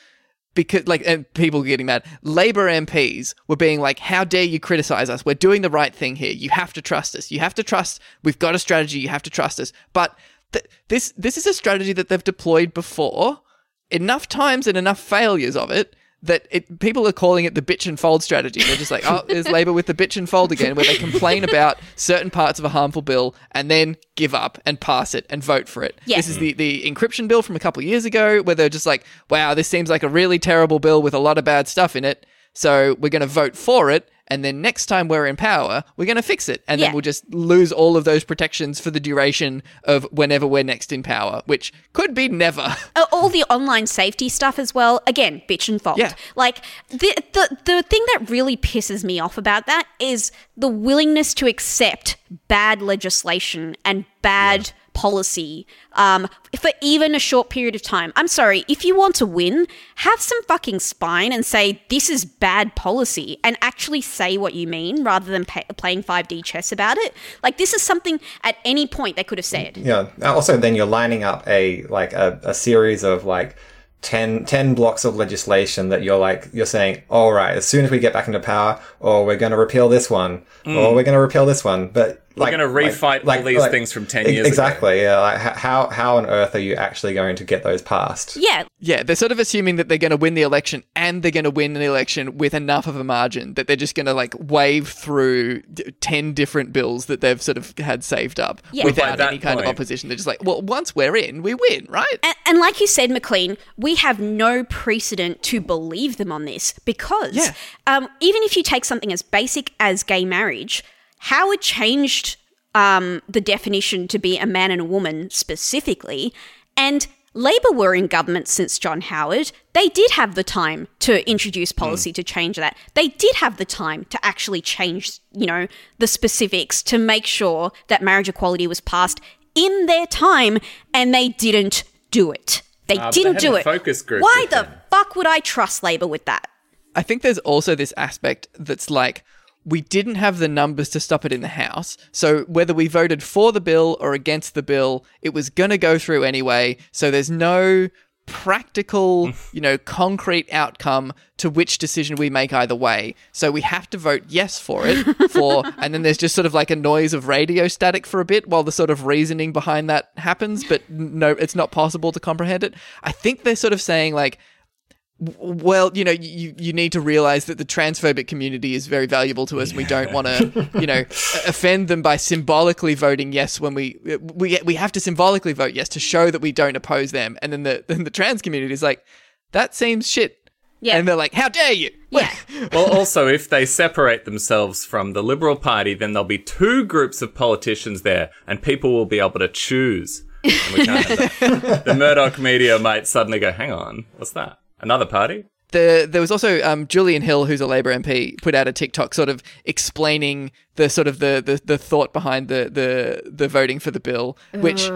A: because like and people were getting mad. Labor mps were being like how dare you criticize us? We're doing the right thing here. You have to trust us. You have to trust we've got a strategy. You have to trust us. But th- this this is a strategy that they've deployed before enough times and enough failures of it that it, people are calling it the bitch and fold strategy. They're just like, oh, there's Labor with the bitch and fold again, where they complain about certain parts of a harmful bill and then give up and pass it and vote for it.
C: Yeah.
A: This is mm. the, the encryption bill from a couple of years ago, where they're just like, wow, this seems like a really terrible bill with a lot of bad stuff in it. So we're going to vote for it. And then next time we're in power, we're going to fix it. And
C: Yeah.
A: then we'll just lose all of those protections for the duration of whenever we're next in power, which could be never.
C: Uh, all the online safety stuff as well. Again, bitch and fault.
A: Yeah.
C: Like the the the thing that really pisses me off about that is the willingness to accept bad legislation and bad policy um, for even a short period of time. I'm sorry, if you want to win, have some fucking spine and say this is bad policy and actually say what you mean rather than pa- playing 5D chess about it. Like this is something at any point they could have said.
D: Yeah. Also, then you're lining up a like a, a series of like 10, 10 blocks of legislation that you're like you're saying, all right, as soon as we get back into power, or we're going to repeal this one, or we're going to repeal this one, but
B: We're going to refight all these things from 10 years ago.
D: exactly, yeah. Like, how how on earth are you actually going to get those passed?
C: Yeah,
A: Yeah, they're sort of assuming that they're going to win the election and they're going to win the election with enough of a margin that they're just going to like wave through d- 10 different bills that they've sort of had saved up
C: Yeah.
A: Without any kind of opposition. They're just like, well, once we're in, we win, right?
C: And, and like you said, McLean, we have no precedent to believe them on this because
A: Yeah.
C: um, even if you take something as basic as gay marriage, Howard changed um, the definition to be a man and a woman specifically, and Labor were in government since John Howard. They did have the time to introduce policy to change that. They did have the time to actually change, you know, the specifics to make sure that marriage equality was passed in their time, and they didn't do it. They
B: but they
C: didn't
B: had
C: do it.
B: focus group
C: Why the
B: them.
C: fuck would I trust Labor with that?
A: I think there's also this aspect that's like we didn't have the numbers to stop it in the House. So whether we voted for the bill or against the bill, it was going to go through anyway. So there's no practical, you know, concrete outcome to which decision we make either way. So we have to vote yes for it for and then there's just sort of like a noise of radio static for a bit while the sort of reasoning behind that happens, but no it's not possible to comprehend it. I think they're sort of saying like well, you know, you, you need to realize that the transphobic community is very valuable to us. and We don't want to, you know, offend them by symbolically voting yes when we we we have to symbolically vote yes to show that we don't oppose them. And then the then the trans community is like, that seems shit.
C: Yeah.
A: And they're like, how dare you?
C: Yeah.
B: Well, also, if they separate themselves from the Liberal Party, then there'll be two groups of politicians there, and people will be able to choose. And we can't the Murdoch media might suddenly go, hang on, what's that? Another party?
A: the there was also um, Julian Hill, who's a Labor MP, put out a TikTok sort of explaining the sort of the the, the thought behind the, the the voting for the bill, which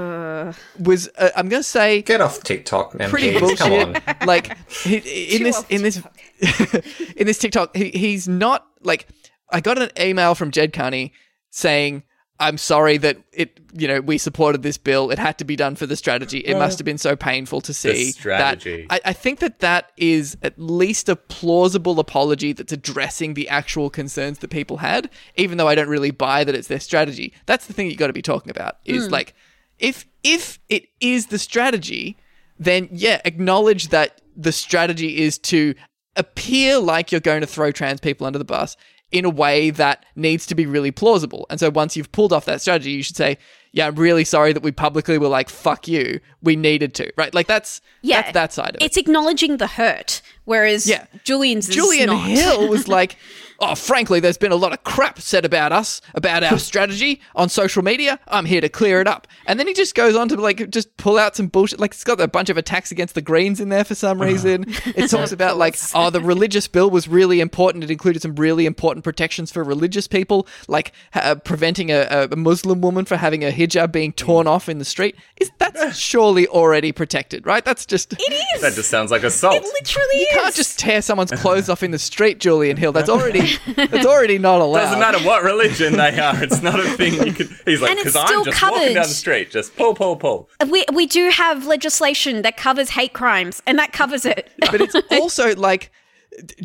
A: was uh, I'm going to say
D: Get off TikTok, MPs.
A: pretty
D: Come on.
A: bullshit. like he, in this in this in this TikTok, he, he's not like. I got an email from Ged Kearney saying, "I'm sorry that it, you know, we supported this bill. It had to be done for the strategy. It must have been so painful to see
B: strategy.
A: that." I, I think that that is at least a plausible apology that's addressing the actual concerns that people had, even though I don't really buy that it's their strategy. That's the thing you have got to be talking about. Is hmm. like, if if it is the strategy, then yeah, acknowledge that the strategy is to appear like you're going to throw trans people under the bus in a way that needs to be really plausible. And so once you've pulled off that strategy, you should say, "Yeah, I'm really sorry that we publicly were like fuck you. We needed to." Right? Like that's
C: Yeah.
A: that's that side of it.
C: It's acknowledging the hurt, whereas
A: Yeah.
C: Julian's is
A: Julian
C: not.
A: Hill was like, "Oh, frankly, there's been a lot of crap said about us, about our strategy on social media. I'm here to clear it up." And then he just goes on to like just pull out some bullshit. Like it's got a bunch of attacks against the Greens in there for some reason. It talks about like, "Oh, the religious bill was really important. It included some really important protections for religious people, like uh, preventing a, a Muslim woman for having a hijab being torn off in the street. Is that's surely already protected, right? That's just
C: It is.
B: That just sounds like assault.
C: it literally
A: you
C: is.
A: Can't just tear someone's clothes off in the street, Julian Hill. That's already that's already not allowed.
B: Doesn't matter what religion they are. It's not a thing you can. He's like, because I'm
C: still
B: just walking down the street, just pull, pull, pull.
C: Uh, we we do have legislation that covers hate crimes, and that covers it.
A: But it's also like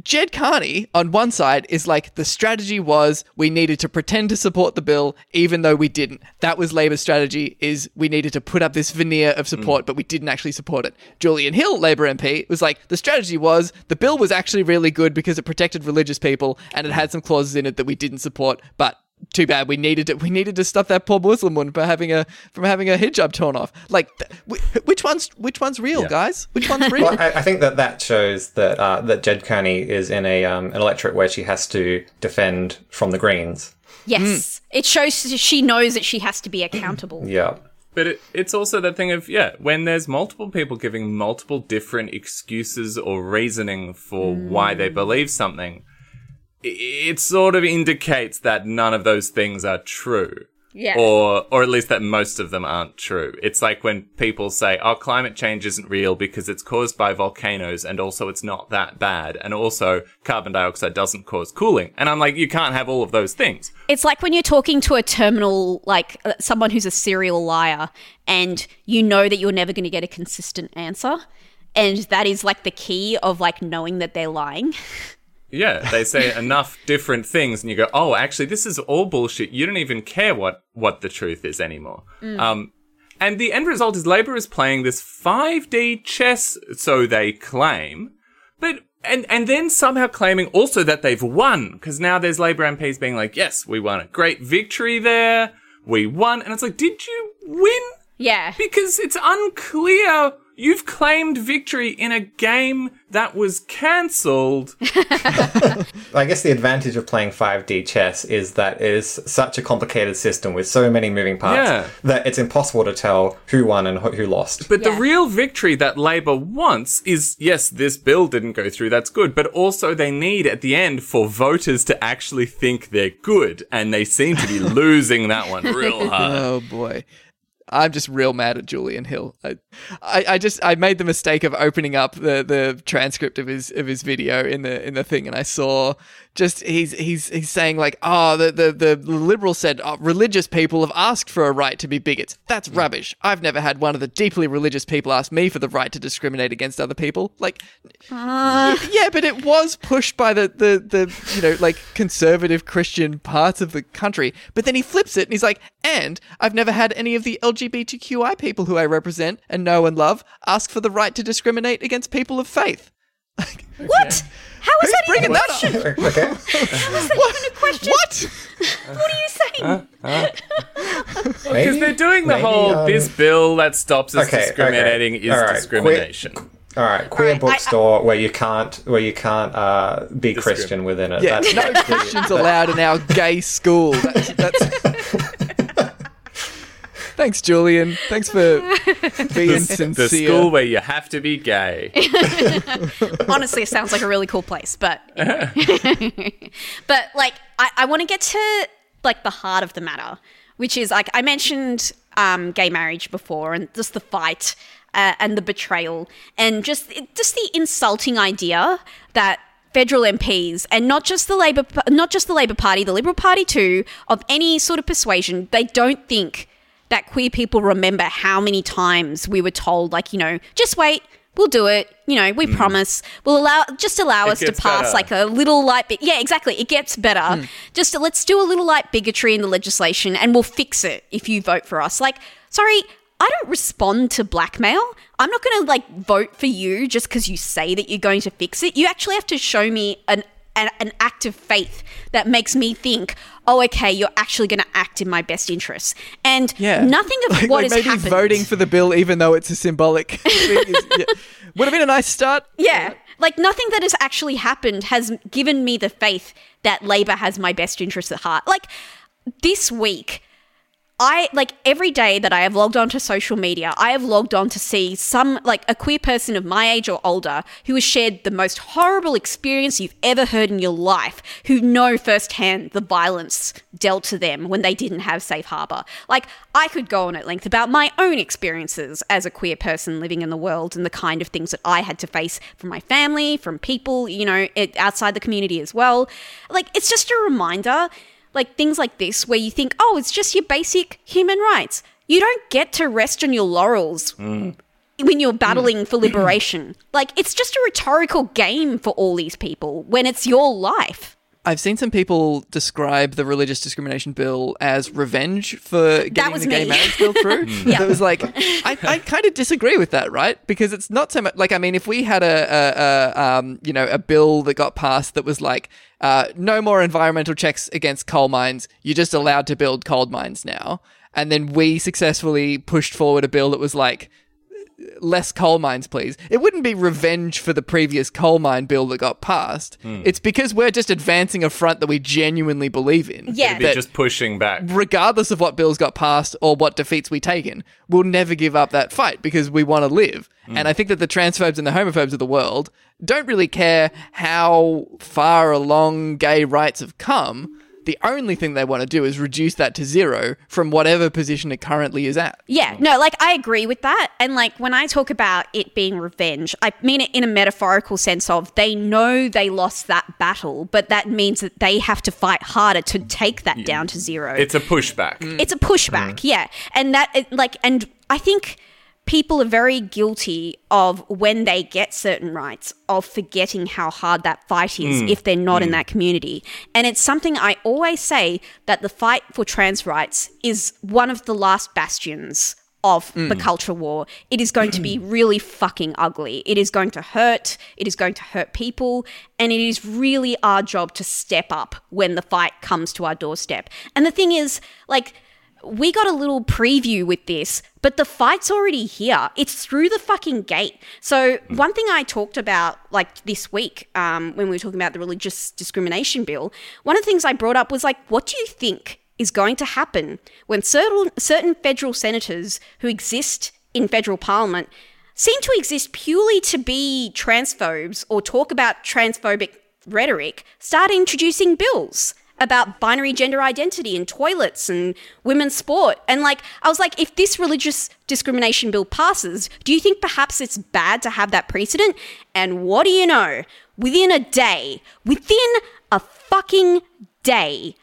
A: Ged Kearney on one side is like the strategy was we needed to pretend to support the bill even though we didn't. That was Labour's strategy is we needed to put up this veneer of support mm. but we didn't actually support it. Julian Hill, Labour MP, was like the strategy was the bill was actually really good because it protected religious people and it had some clauses in it that we didn't support but too bad we needed to we needed to stop that poor Muslim woman from having a from having a hijab torn off. Like th- which one's which one's real, guys? Which one's real?
D: Well, I, I think that that shows that uh, that Ged Kearney is in a um, an electorate where she has to defend from the Greens.
C: Yes, it shows she knows that she has to be accountable.
D: Yeah.
B: But it, it's also the thing of, yeah, when there's multiple people giving multiple different excuses or reasoning for why they believe something, i- it sort of indicates that none of those things are true.
C: Yeah.
B: Or or at least that most of them aren't true. It's like when people say, "Oh, climate change isn't real because it's caused by volcanoes and also it's not that bad and also carbon dioxide doesn't cause cooling." And I'm like, "You can't have all of those things."
C: It's like when you're talking to a terminal, like uh, someone who's a serial liar, and you know that you're never going to get a consistent answer. And that is like the key of like knowing that they're lying.
B: Yeah, they say enough different things, and you go, "Oh, actually, this is all bullshit. You don't even care what what the truth is anymore." Um, and the end result is Labour is playing this 5D chess, so they claim, but and and then somehow claiming also that they've won because now there's Labour MPs being like, "Yes, we won a great victory there. We won," and it's like, "Did you win?"
C: Yeah.
B: Because it's unclear. You've claimed victory in a game that was cancelled.
D: I guess the advantage of playing 5D chess is that it is such a complicated system with so many moving parts
B: Yeah.
D: that it's impossible to tell who won and who who lost.
B: But the real victory that Labour wants is yes, this bill didn't go through, that's good, but also they need at the end for voters to actually think they're good, and they seem to be losing that one real hard.
A: Oh boy. I'm just real mad at Julian Hill. I, I, I just I made the mistake of opening up the, the transcript of his of his video in the in the thing, and I saw just he's he's he's saying like, oh, the the the liberal said oh, religious people have asked for a right to be bigots. That's rubbish. I've never had one of the deeply religious people ask me for the right to discriminate against other people. Like, ah. yeah, but it was pushed by the, the, the, you know, like conservative Christian parts of the country. But then he flips it and he's like, and I've never had any of the LGBTQI people who I represent and know and love ask for the right to discriminate against people of faith.
C: What? How is
A: Who's
C: that
A: bringing
C: even a
A: that
C: question?
A: up?
D: okay.
C: What? Even a question?
A: What?
C: What are you saying?
B: Because
D: Maybe-
B: they're doing the
D: maybe,
B: whole
D: um,
B: this bill that stops us
D: Okay, okay.
B: discriminating is
D: All right,
B: discrimination.
D: All right, queer
C: Alright, I-
D: bookstore where you can't where you can't uh, be Christian within it.
A: Yeah,
D: That's-
A: no Christians allowed in our gay school. That's, that's... Thanks, Julian. Thanks for being sincere.
B: The school where you have to be gay.
C: Honestly, it sounds like a really cool place, but but like I, I want to get to like the heart of the matter, which is like I mentioned um, gay marriage before, and just the fight uh, and the betrayal, and just just the insulting idea that federal MPs and not just the Labor not just the Labor Party, the Liberal Party too, of any sort of persuasion, they don't think that queer people remember how many times we were told, like, you know, just wait, we'll do it. You know, we mm. promise. We'll allow, just allow
B: It
C: us to pass
B: better.
C: like a little light bit. Yeah, exactly. It gets better. Mm. Just let's do a little light bigotry in the legislation and we'll fix it if you vote for us. Like, sorry, I don't respond to blackmail. I'm not going to like vote for you just because you say that you're going to fix it. You actually have to show me an an, an act of faith that makes me think, oh, okay, you're actually going to act in my best interests. And
A: Yeah.
C: nothing of
A: like,
C: what
A: like
C: has
A: maybe
C: happened.
A: voting for the bill, even though it's a symbolic thing, is, yeah. would have been a nice start.
C: Yeah. Like nothing that has actually happened has given me the faith that Labour has my best interests at heart. Like this week, I like every day that I have logged onto social media, I have logged on to see some like a queer person of my age or older who has shared the most horrible experience you've ever heard in your life, who know firsthand the violence dealt to them when they didn't have safe harbor. Like I could go on at length about my own experiences as a queer person living in the world and the kind of things that I had to face from my family, from people, you know, it, outside the community as well. Like it's just a reminder like things like this where you think, oh, it's just your basic human rights. You don't get to rest on your laurels when you're battling for liberation. Like it's just a rhetorical game for all these people when it's your life.
A: I've seen some people describe the religious discrimination bill as revenge for getting
C: was
A: the gay marriage bill through.
C: Yeah.
A: It was like I, I kind of disagree with that, right? Because it's not so much like I mean, if we had a, a, a um, you know a bill that got passed that was like uh, no more environmental checks against coal mines, you're just allowed to build coal mines now, and then we successfully pushed forward a bill that was like less coal mines, please. It wouldn't be revenge for the previous coal mine bill that got passed. Hmm. It's because we're just advancing a front that we genuinely believe in.
C: Yeah.
B: It'd be just pushing back.
A: regardless of what bills got passed or what defeats we taken, we'll never give up that fight because we want to live. Hmm. And I think that the transphobes and the homophobes of the world don't really care how far along gay rights have come. The only thing they want to do is reduce that to zero from whatever position it currently is at.
C: Yeah, no, like I agree with that. And like when I talk about it being revenge, I mean it in a metaphorical sense of they know they lost that battle, but that means that they have to fight harder to take that down to zero.
B: It's a pushback.
C: it's a pushback, mm. yeah. And that like and I think people are very guilty of when they get certain rights of forgetting how hard that fight is mm. if they're not in mm. that community. And it's something I always say that the fight for trans rights is one of the last bastions of the mm. culture war. It is going to be really fucking ugly. It is going to hurt. It is going to hurt people. And it is really our job to step up when the fight comes to our doorstep. And the thing is, like, we got a little preview with this, but the fight's already here. It's through the fucking gate. So one thing I talked about like this week, um, when we were talking about the religious discrimination bill, one of the things I brought up was like, what do you think is going to happen when certain certain federal senators who exist in federal parliament seem to exist purely to be transphobes or talk about transphobic rhetoric start introducing bills about binary gender identity and toilets and women's sport. And like, I was like, if this religious discrimination bill passes, do you think perhaps it's bad to have that precedent? And what do you know? Within a day, within a fucking day,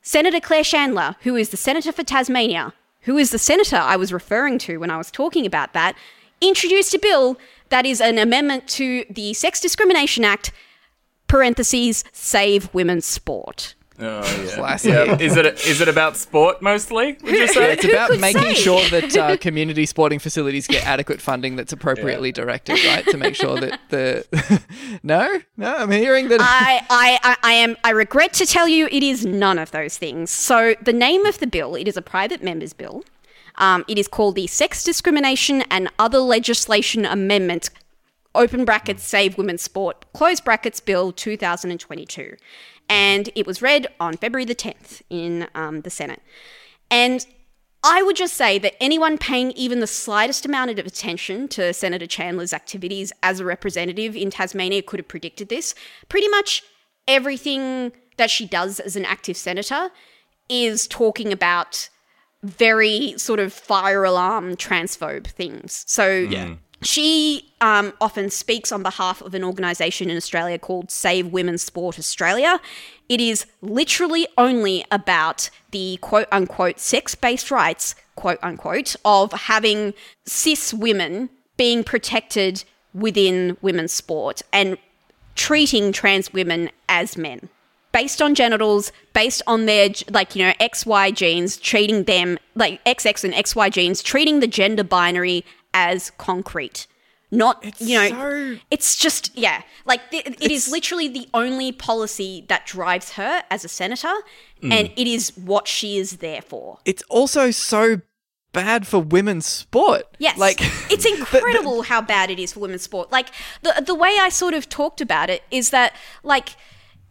C: Senator Claire Chandler, who is the senator for Tasmania, who is the senator I was referring to when I was talking about that, introduced a bill that is an amendment to the Sex Discrimination Act, parentheses, save women's sport.
B: Oh, yeah.
A: Classic.
B: Yeah. Is it is it about sport mostly? Would you
A: Yeah,
B: say?
A: it's about making
C: say?
A: sure that uh, community sporting facilities get adequate funding that's appropriately directed, right? To make sure that the no, no, I'm hearing that.
C: I, I, I, I am. I regret to tell you, it is none of those things. So the name of the bill, it is a private members bill. Um, it is called the Sex Discrimination and Other Legislation Amendment. Open brackets Save Women's Sport. Close brackets Bill 2022, and it was read on February the 10th in um, the Senate. And I would just say that anyone paying even the slightest amount of attention to Senator Chandler's activities as a representative in Tasmania could have predicted this. Pretty much everything that she does as an active senator is talking about very sort of fire alarm transphobe things. So she um, often speaks on behalf of an organisation in Australia called Save Women's Sport Australia. It is literally only about the quote unquote sex based rights, quote unquote, of having cis women being protected within women's sport and treating trans women as men based on genitals, based on their like you know XY genes, treating them like XX and XY genes, treating the gender binary as concrete. Not you know,
A: so-
C: it's just yeah, like it is literally the only policy that drives her as a senator, mm. and it is what she is there for.
A: it's also so bad for women's sport.
C: Yes,
A: like
C: it's incredible how bad it is for women's sport. Like the the way I sort of talked about it is that like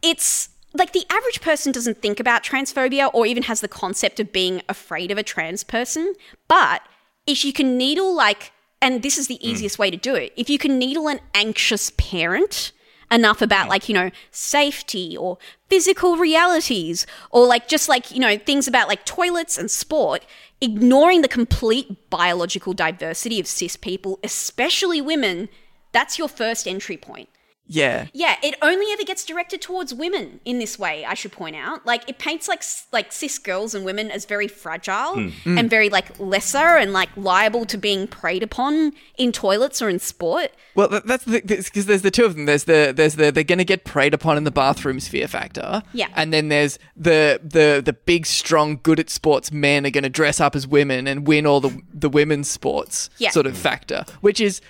C: it's like the average person doesn't think about transphobia or even has the concept of being afraid of a trans person. But if you can needle like, and this is the mm. easiest way to do it, if you can needle an anxious parent enough about mm. like you know safety or physical realities or like just like you know things about like toilets and sport ignoring the complete biological diversity of cis people especially women that's your first entry point
A: yeah,
C: yeah, it only ever gets directed towards women in this way. I should point out, like it paints like like cis girls and women as very fragile hmm. Hmm. and very like lesser and like liable to being preyed upon in toilets or in sport.
A: Well, that, that's because there's the two of them. There's the there's the they're going to get preyed upon in the bathroom sphere factor.
C: Yeah.
A: and then there's the the the big, strong, good at sports men are going to dress up as women and win all the the women's sports
C: Yeah.
A: sort of factor, which is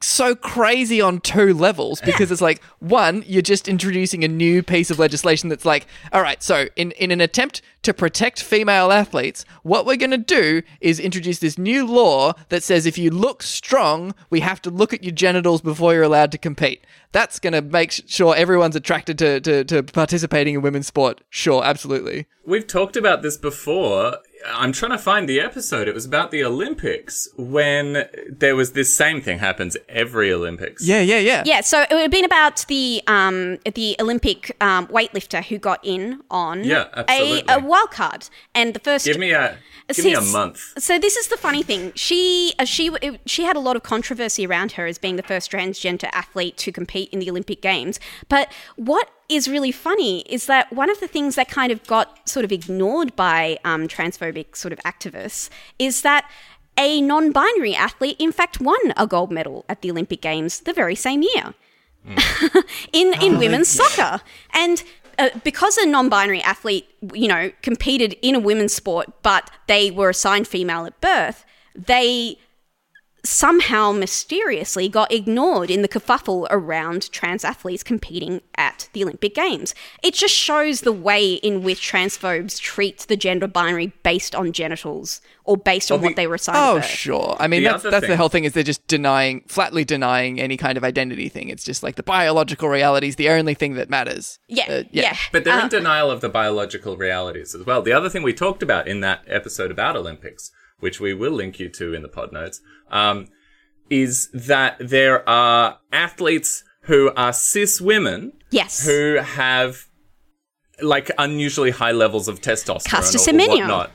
A: so crazy on two levels because it's like one you're just introducing a new piece of legislation that's like all right so in in an attempt to protect female athletes what we're going to do is introduce this new law that says if you look strong we have to look at your genitals before you're allowed to compete that's going to make sure everyone's attracted to, to, to participating in women's sport sure absolutely
B: We've talked about this before. I'm trying to find the episode. It was about the Olympics when there was this same thing happens every Olympics.
A: Yeah, yeah, yeah.
C: Yeah, so it would have been about the um, the Olympic um, weightlifter who got in on
B: Yeah,
C: a,
B: absolutely.
C: a wild card, and the first
B: Give me a give me a month.
C: So this is the funny thing. She uh, she it- she had a lot of controversy around her as being the first transgender athlete to compete in the Olympic Games. But what is really funny is that one of the things that kind of got sort of ignored by um, transphobic sort of activists is that a non-binary athlete in fact won a gold medal at the Olympic Games the very same year. In in women's soccer. And uh, because a non-binary athlete you know competed in a women's sport but they were assigned female at birth they somehow mysteriously got ignored in the kerfuffle around trans athletes competing at the Olympic Games. It just shows the way in which transphobes treat the gender binary based on genitals or based on
B: Well,
C: what they were assigned.
A: Oh,
C: at
A: sure. I mean,
B: The
A: that's
B: other
A: that's the whole thing is they're just denying, flatly denying any kind of identity thing. It's just like the biological reality is the only thing that matters.
C: Yeah,
A: Uh,
C: yeah.
B: But they're
C: Uh,
B: in denial of the biological realities as well. The other thing we talked about in that episode about Olympics, which we will link you to in the pod notes, um, is that there are athletes who are cis women
C: Yes.
B: who have like unusually high levels of testosterone
C: Caster
B: or, or whatnot.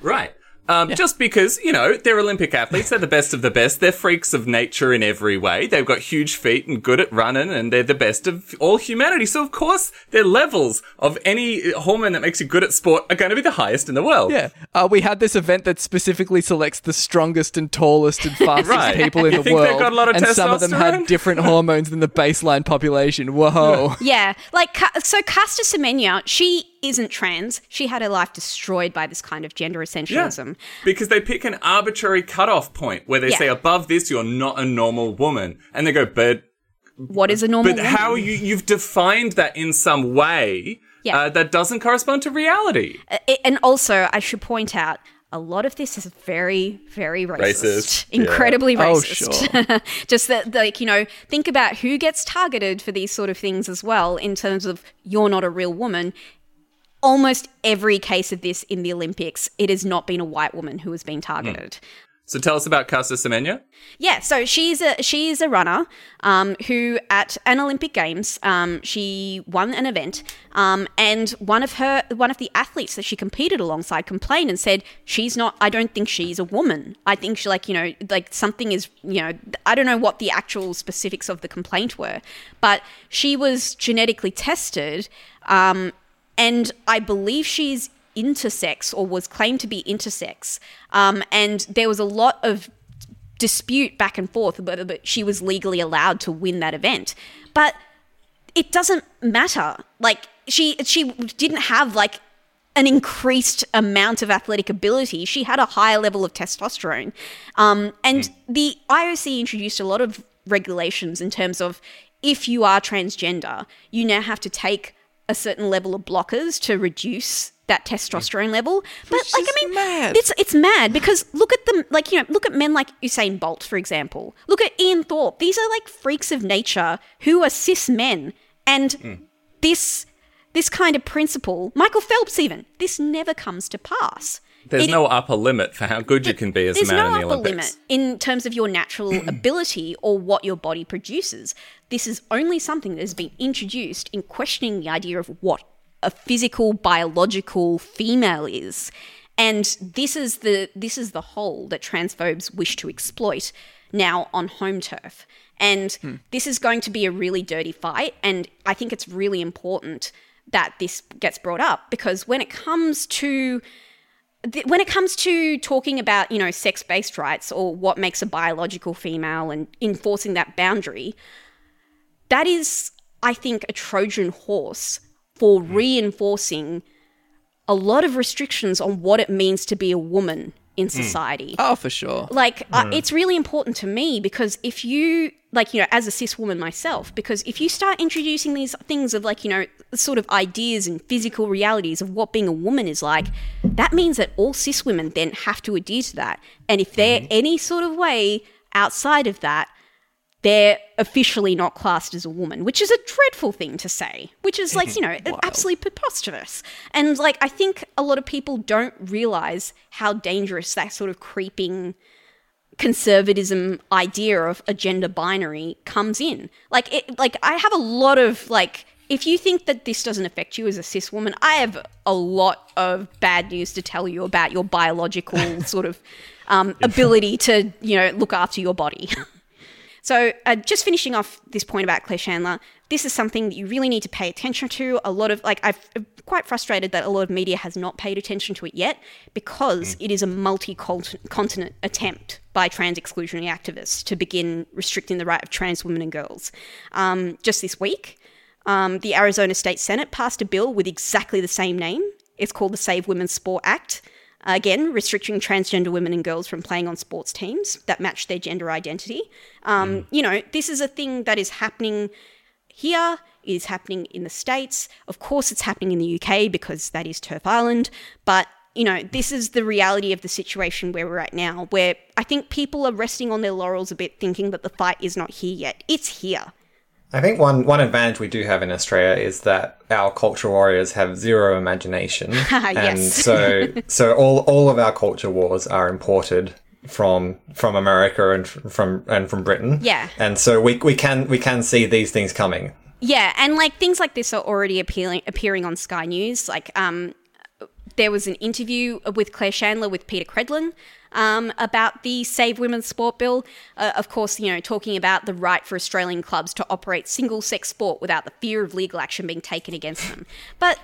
B: Right. Um, Just because, you know, they're Olympic athletes, they're the best of the best. They're freaks of nature in every way. They've got huge feet and good at running, and they're the best of all humanity. So, of course, their levels of any hormone that makes you good at sport are going to be the highest in the world.
A: Yeah. Uh, we had this event that specifically selects the strongest and tallest and fastest
B: Right.
A: people in
B: You
A: the
B: think they've
A: world.
B: got a lot of
A: and some of them had different hormones than the baseline population. Whoa.
C: Yeah, like so, Caster Semenya, she isn't trans. She had her life destroyed by this kind of gender essentialism.
B: Yeah, Because they pick an arbitrary cutoff point where they
C: Yeah.
B: say above this, you're not a normal woman. And they go, but
C: What is a normal?
B: But
C: woman?
B: how you you've defined that in some way
C: Yeah.
B: uh, that doesn't correspond to reality.
C: Uh, it- and also, I should point out. A lot of this is very, very racist.
B: Racist, yeah.
C: Incredibly
A: Oh,
C: racist. Just that, like, you know, think about who gets targeted for these sort of things as well, in terms of you're not a real woman. Almost every case of this in the Olympics, it has not been a white woman who has been targeted.
B: So tell us about Caster Semenya.
C: Yeah, so she's a she's a runner um, who at an Olympic Games um, she won an event um, and one of her one of the athletes that she competed alongside complained and said she's not I don't think she's a woman I think she like you know like something is you know I don't know what the actual specifics of the complaint were but she was genetically tested um, and I believe she's intersex or was claimed to be intersex um, and there was a lot of dispute back and forth whether but she was legally allowed to win that event. But it doesn't matter. Like she she didn't have like an increased amount of athletic ability. She had a higher level of testosterone. Um, and the IOC introduced a lot of regulations in terms of if you are transgender, you now have to take a certain level of blockers to reduce that testosterone level. But
A: Which
C: like I mean,
A: mad.
C: it's it's mad because look at them like you know look at men like Usain Bolt for example. Look at Ian Thorpe. These are like freaks of nature who are cis men, and hmm. this this kind of principle, Michael Phelps even this never comes to pass.
B: There's
C: It-
B: no upper limit for how good you can be as a
C: there's
B: man
C: no
B: in the
C: upper limit in terms of your natural ability or what your body produces. This is only something that has been introduced in questioning the idea of what a physical, biological female is. And this is the this is the hole that transphobes wish to exploit now on home turf. And hmm. this is going to be a really dirty fight. And I think it's really important that this gets brought up because when it comes to th- when it comes to talking about you know sex-based rights or what makes a biological female and enforcing that boundary that is i think a trojan horse for hmm. reinforcing a lot of restrictions on what it means to be a woman in hmm. society.
A: Oh, for sure.
C: like uh, hmm. it's really important to me because if you like you know as a cis woman myself because if you start introducing these things of like you know sort of ideas and physical realities of what being a woman is like that means that all cis women then have to adhere to that. And if they're mm-hmm. any sort of way outside of that they're officially not classed as a woman, which is a dreadful thing to say, which is like, you know, absolutely preposterous. And like, I think a lot of people don't realize how dangerous that sort of creeping conservatism idea of a gender binary comes in. Like, it, like I have a lot of like, if you think that this doesn't affect you as a cis woman, I have a lot of bad news to tell you about your biological sort of um, ability to, you know, look after your body. So, uh, just finishing off this point about Claire Chandler, this is something that you really need to pay attention to. A lot of, like, I've I'm quite frustrated that a lot of media has not paid attention to it yet because it is a multi continent attempt by trans exclusionary activists to begin restricting the right of trans women and girls. Um, just this week, um, the Arizona State Senate passed a bill with exactly the same name. It's called the Save Women's Sport Act. Again, restricting transgender women and girls from playing on sports teams that match their gender identity. Um, You know, this is a thing that is happening here, is happening in the States. Of course, it's happening in the UK because that is TERF Island. But, you know, this is the reality of the situation where we're at now, where I think people are resting on their laurels a bit, thinking that the fight is not here yet. It's here.
D: I think one, one advantage we do have in Australia is that our culture warriors have zero imagination, and so so all all of our culture wars are imported from from America and from and from Britain.
C: Yeah.
D: and so we we can we can see these things coming.
C: Yeah, and like things like this are already appealing, appearing on Sky News. Like, um, there was an interview with Claire Chandler with Peta Credlin um, about the Save Women's Sport Bill. Uh, of course, you know, talking about the right for Australian clubs to operate single sex sport without the fear of legal action being taken against them. But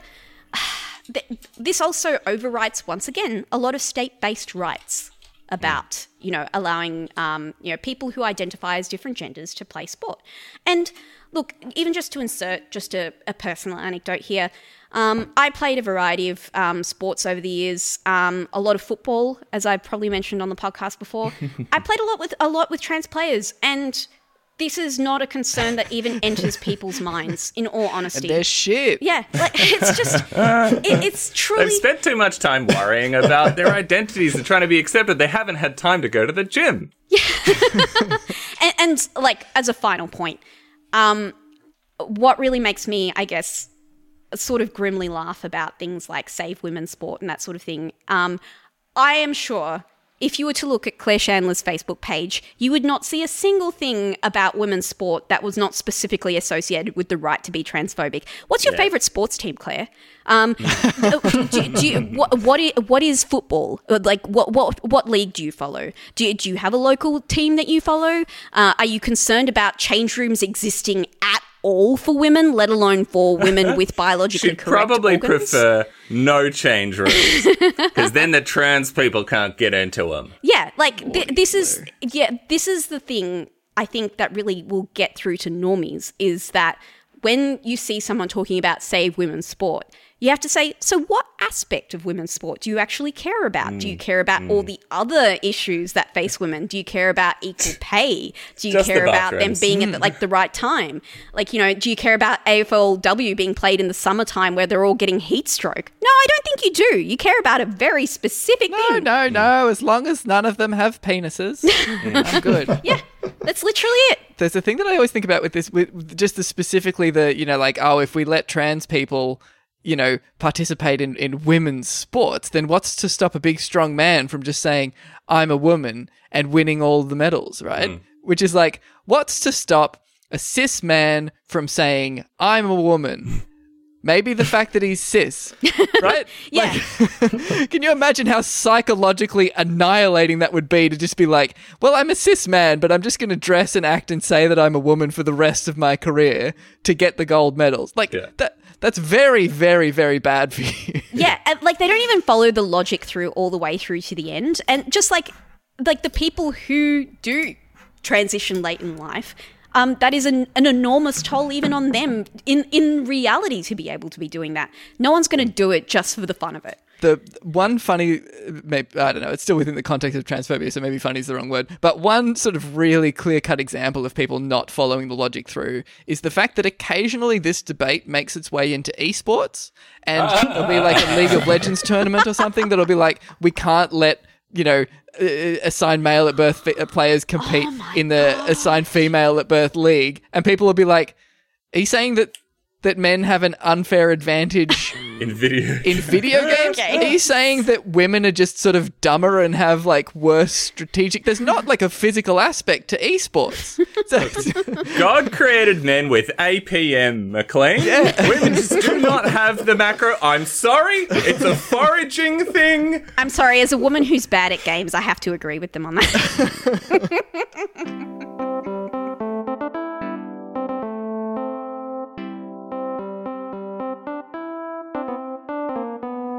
C: th- this also overwrites once again a lot of state-based rights about you know allowing um, you know people who identify as different genders to play sport. And look even just to insert just a, a personal anecdote here um, i played a variety of um, sports over the years um, a lot of football as i probably mentioned on the podcast before. I played a lot with a lot with trans players and this is not a concern that even enters people's minds in all honesty
A: They're shit.
C: yeah like it's just it, it's truly
B: They've spent too much time worrying about their identities and trying to be accepted. They haven't had time to go to the gym.
C: and, and like as a final point, um, what really makes me, I guess, sort of grimly laugh about things like save women's sport and that sort of thing. Um, I am sure if you were to look at Claire Chandler's Facebook page, you would not see a single thing about women's sport that was not specifically associated with the right to be transphobic. What's your favorite sports team, Claire? Um, do, do you, what, what, is, what is football? Uh, Like, what, what, what league do you follow? Do you, do you have a local team that you follow? Uh, are you concerned about change rooms existing at all for women, let alone for women with biologically
B: She'd
C: correct
B: probably
C: organs?
B: prefer no change rooms because then the trans people can't get into them.
C: Yeah, like th- this is yeah, this is the thing I think that really will get through to normies is that when you see someone talking about save women's sport, you have to say, so what aspect of women's sport do you actually care about? Do you mm, care about all mm. the other issues that face women? Do you care about equal pay? Do you
B: Just the
C: care about them
B: bathrooms.
C: being at the, mm. like the right time? Like, you know, do you care about AFLW being played in the summertime where they're all getting heat stroke? No, I don't think you do. You care about a very specific
A: No,
C: thing.
A: no, no. no. As long as none of them have penises, I'm good.
C: Yeah, that's literally it.
A: There's a thing that I always think about with this, with with just the specifically the you know like oh if we let trans people you know participate in in women's sports, then what's to stop a big strong man from just saying I'm a woman and winning all the medals, right? Mm. Which is like what's to stop a cis man from saying I'm a woman. Maybe the fact that he's cis, right?
C: Yeah.
A: Like, can you imagine how psychologically annihilating that would be to just be like, well, I'm a cis man, but I'm just going to dress and act and say that I'm a woman for the rest of my career to get the gold medals? Like,
B: Yeah.
A: that. That's very, very, very bad for you.
C: Yeah, like they don't even follow the logic through all the way through to the end, and just like like the people who do transition late in life. Um, that is an, an enormous toll even on them in, in reality to be able to be doing that. No one's going to do it just for the fun of it.
A: The one funny, maybe, I don't know, it's still within the context of transphobia, so maybe funny is the wrong word. But one sort of really clear cut example of people not following the logic through is the fact that occasionally this debate makes its way into esports, and there'll be like a League of Legends tournament or something that'll be like, we can't let you know, uh, assigned male at birth fi- uh, players compete in the assigned female at birth league, and people will be like, "Are you saying that that men have an unfair advantage
B: In video.
A: in video games? Are you saying that women are just sort of dumber and have like worse strategic? There's not like a physical aspect to esports. So,
B: God created men with APM, McLean. Women just do not have the macro. I'm sorry. It's a foraging thing.
C: I'm sorry, as a woman who's bad at games, I have to agree with them on that.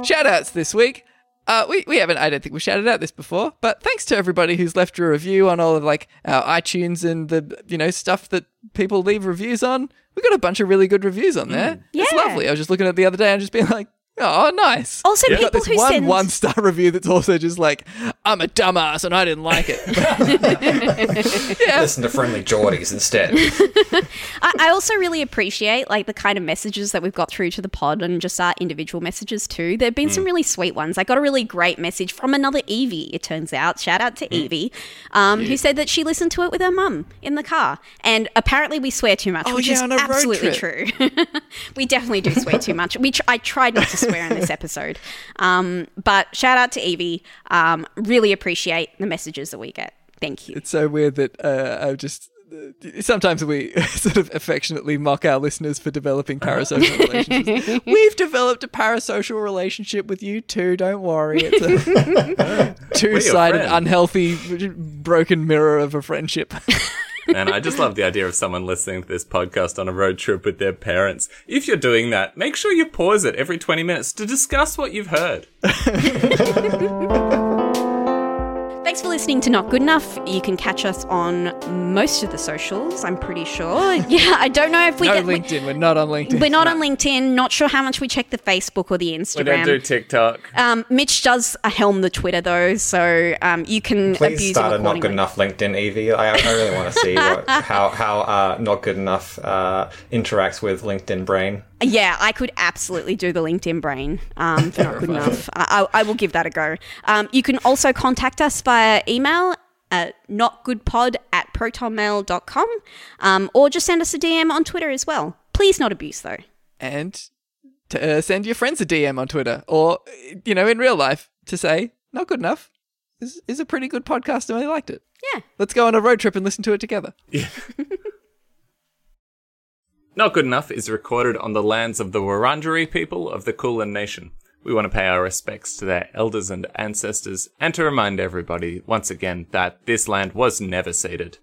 A: shout outs this week. Uh, we, we haven't, I don't think we've shouted out this before, but thanks to everybody who's left a review on all of like our iTunes and the, you know, stuff that people leave reviews on. We got a bunch of really good reviews on there. It's
C: Yeah.
A: lovely. I was just looking at it the other day and just being like, oh, nice.
C: Also,
B: Yeah.
A: got
C: people
A: this
C: who
A: one
C: send
A: one star review that's also just like, I'm a dumbass and I didn't like it. yeah.
D: Listen to Friendlyjordies instead.
C: I, I also really appreciate like the kind of messages that we've got through to the pod and just our individual messages too. There've been some really sweet ones. I got a really great message from another Evie. It turns out, shout out to Evie, um, who said that she listened to it with her mum in the car. And apparently, we swear too much,
A: Oh,
C: which
A: yeah,
C: is
A: on a road
C: absolutely true. we definitely do swear too much. We tr- I tried not to swear in this episode, um, but shout out to Evie. Um, really appreciate the messages that we get. Thank you.
A: It's so weird that uh, I just. Sometimes we sort of affectionately mock our listeners for developing parasocial relationships. We've developed a parasocial relationship with you too. Don't worry. It's a two-sided, unhealthy, broken mirror of a friendship.
B: And I just love the idea of someone listening to this podcast on a road trip with their parents. If you're doing that, make sure you pause it every 20 minutes to discuss what you've heard.
C: Thanks for listening to Not Good Enough. You can catch us on most of the socials, I'm pretty sure. Yeah, I don't know if we
A: no
C: get. we-
A: LinkedIn. We're not on LinkedIn.
C: We're not on LinkedIn. Not sure how much we check the Facebook or the Instagram.
B: We don't do TikTok.
C: um, Mitch does helm the Twitter though, so um, you can
D: Please
C: abuse
D: start
C: him
D: a not good enough LinkedIn, Evie. I, I really want to see what, how how uh, not good enough uh, interacts with LinkedIn Brain.
C: Yeah, I could absolutely do the LinkedIn brain um, for not good enough. I, I, I will give that a go. Um, you can also contact us via email at notgoodpod at protonmail.com um, or just send us a DM on Twitter as well. Please not abuse though.
A: and to uh, send your friends a DM on Twitter or, you know, in real life to say, not good enough. Is, is a pretty good podcast and I liked it.
C: Yeah.
A: Let's go on a road trip and listen to it together.
B: Not Good Enough is recorded on the lands of the Wurundjeri people of the Kulin Nation. We want to pay our respects to their elders and ancestors and to remind everybody once again that this land was never ceded.